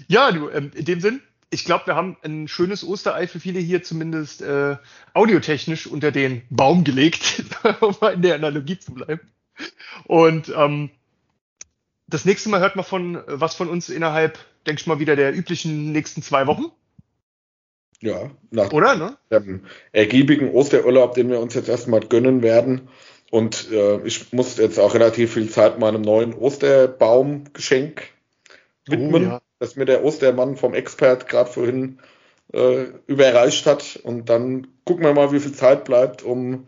ja du, ähm, in dem Sinn, ich glaube, wir haben ein schönes Osterei für viele hier zumindest äh, audiotechnisch unter den Baum gelegt, um mal in der Analogie zu bleiben. Und ähm, das nächste Mal hört man von was von uns innerhalb denke ich mal, wieder der üblichen nächsten zwei Wochen. Ja, nach Oder, ne? dem ergiebigen Osterurlaub, den wir uns jetzt erstmal gönnen werden. Und äh, ich muss jetzt auch relativ viel Zeit meinem neuen Osterbaumgeschenk widmen, oh, ja. das mir der Ostermann vom Expert gerade vorhin äh, überreicht hat. Und dann gucken wir mal, wie viel Zeit bleibt, um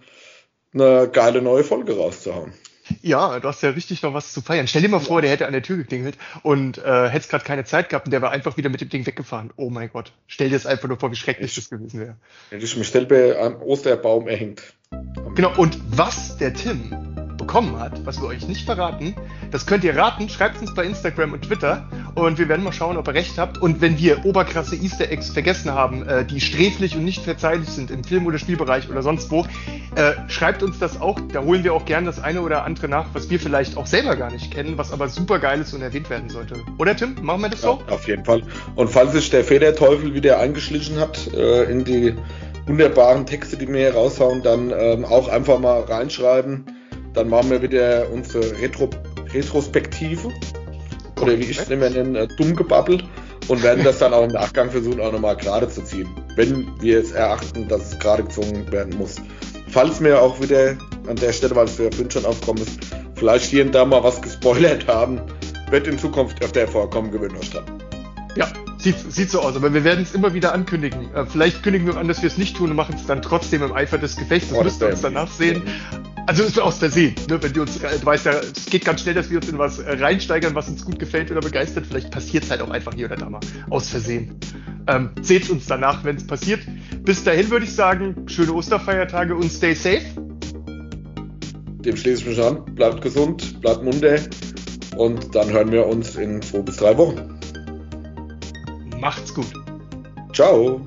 eine geile neue Folge rauszuhauen. Ja, du hast ja richtig noch was zu feiern. Stell dir mal vor, der hätte an der Tür geklingelt und äh, hätte gerade keine Zeit gehabt und der war einfach wieder mit dem Ding weggefahren. Oh mein Gott. Stell dir das einfach nur vor, wie schrecklich das gewesen wäre. Hätte ich mich stellbar am Osterbaum erhängt. Genau, und was der Tim bekommen hat, was wir euch nicht verraten. Das könnt ihr raten. Schreibt uns bei Instagram und Twitter und wir werden mal schauen, ob ihr recht habt. Und wenn wir oberkrasse Easter Eggs vergessen haben, äh, die sträflich und nicht verzeihlich sind im Film- oder Spielbereich oder sonst wo, äh, schreibt uns das auch. Da holen wir auch gern das eine oder andere nach, was wir vielleicht auch selber gar nicht kennen, was aber super geil ist und erwähnt werden sollte. Oder Tim, machen wir das so? Auf jeden Fall. Und falls sich der Federteufel wieder eingeschlichen hat äh, in die wunderbaren Texte, die wir hier raushauen, dann ähm, auch einfach mal reinschreiben dann machen wir wieder unsere Retro Retrospektive. Oder wie ich es immer nenne, äh, dumm gebabbelt. Und werden das dann auch im Nachgang versuchen, auch nochmal gerade zu ziehen. Wenn wir es erachten, dass es gerade gezogen werden muss. Falls wir auch wieder an der Stelle, weil es für Fünf schon aufkommen ist, vielleicht hier und da mal was gespoilert haben, wird in Zukunft öfter vorkommen, gewöhnt euch dran. Ja, sieht, sieht so aus, aber wir werden es immer wieder ankündigen. Äh, vielleicht kündigen wir an, dass wir es nicht tun und machen es dann trotzdem im Eifer des Gefechts. Das oh, müsst ihr uns danach sehen. Also ist aus Versehen, ne? wenn wir uns, du weißt ja, es geht ganz schnell, dass wir uns in was äh, reinsteigern, was uns gut gefällt oder begeistert. Vielleicht passiert es halt auch einfach hier oder da mal aus Versehen. Ähm, seht uns danach, wenn es passiert. Bis dahin würde ich sagen, schöne Osterfeiertage und stay safe. Dem schließe ich mich an. Bleibt gesund, bleibt munter Und dann hören wir uns in zwei bis drei Wochen. Macht's gut. Ciao.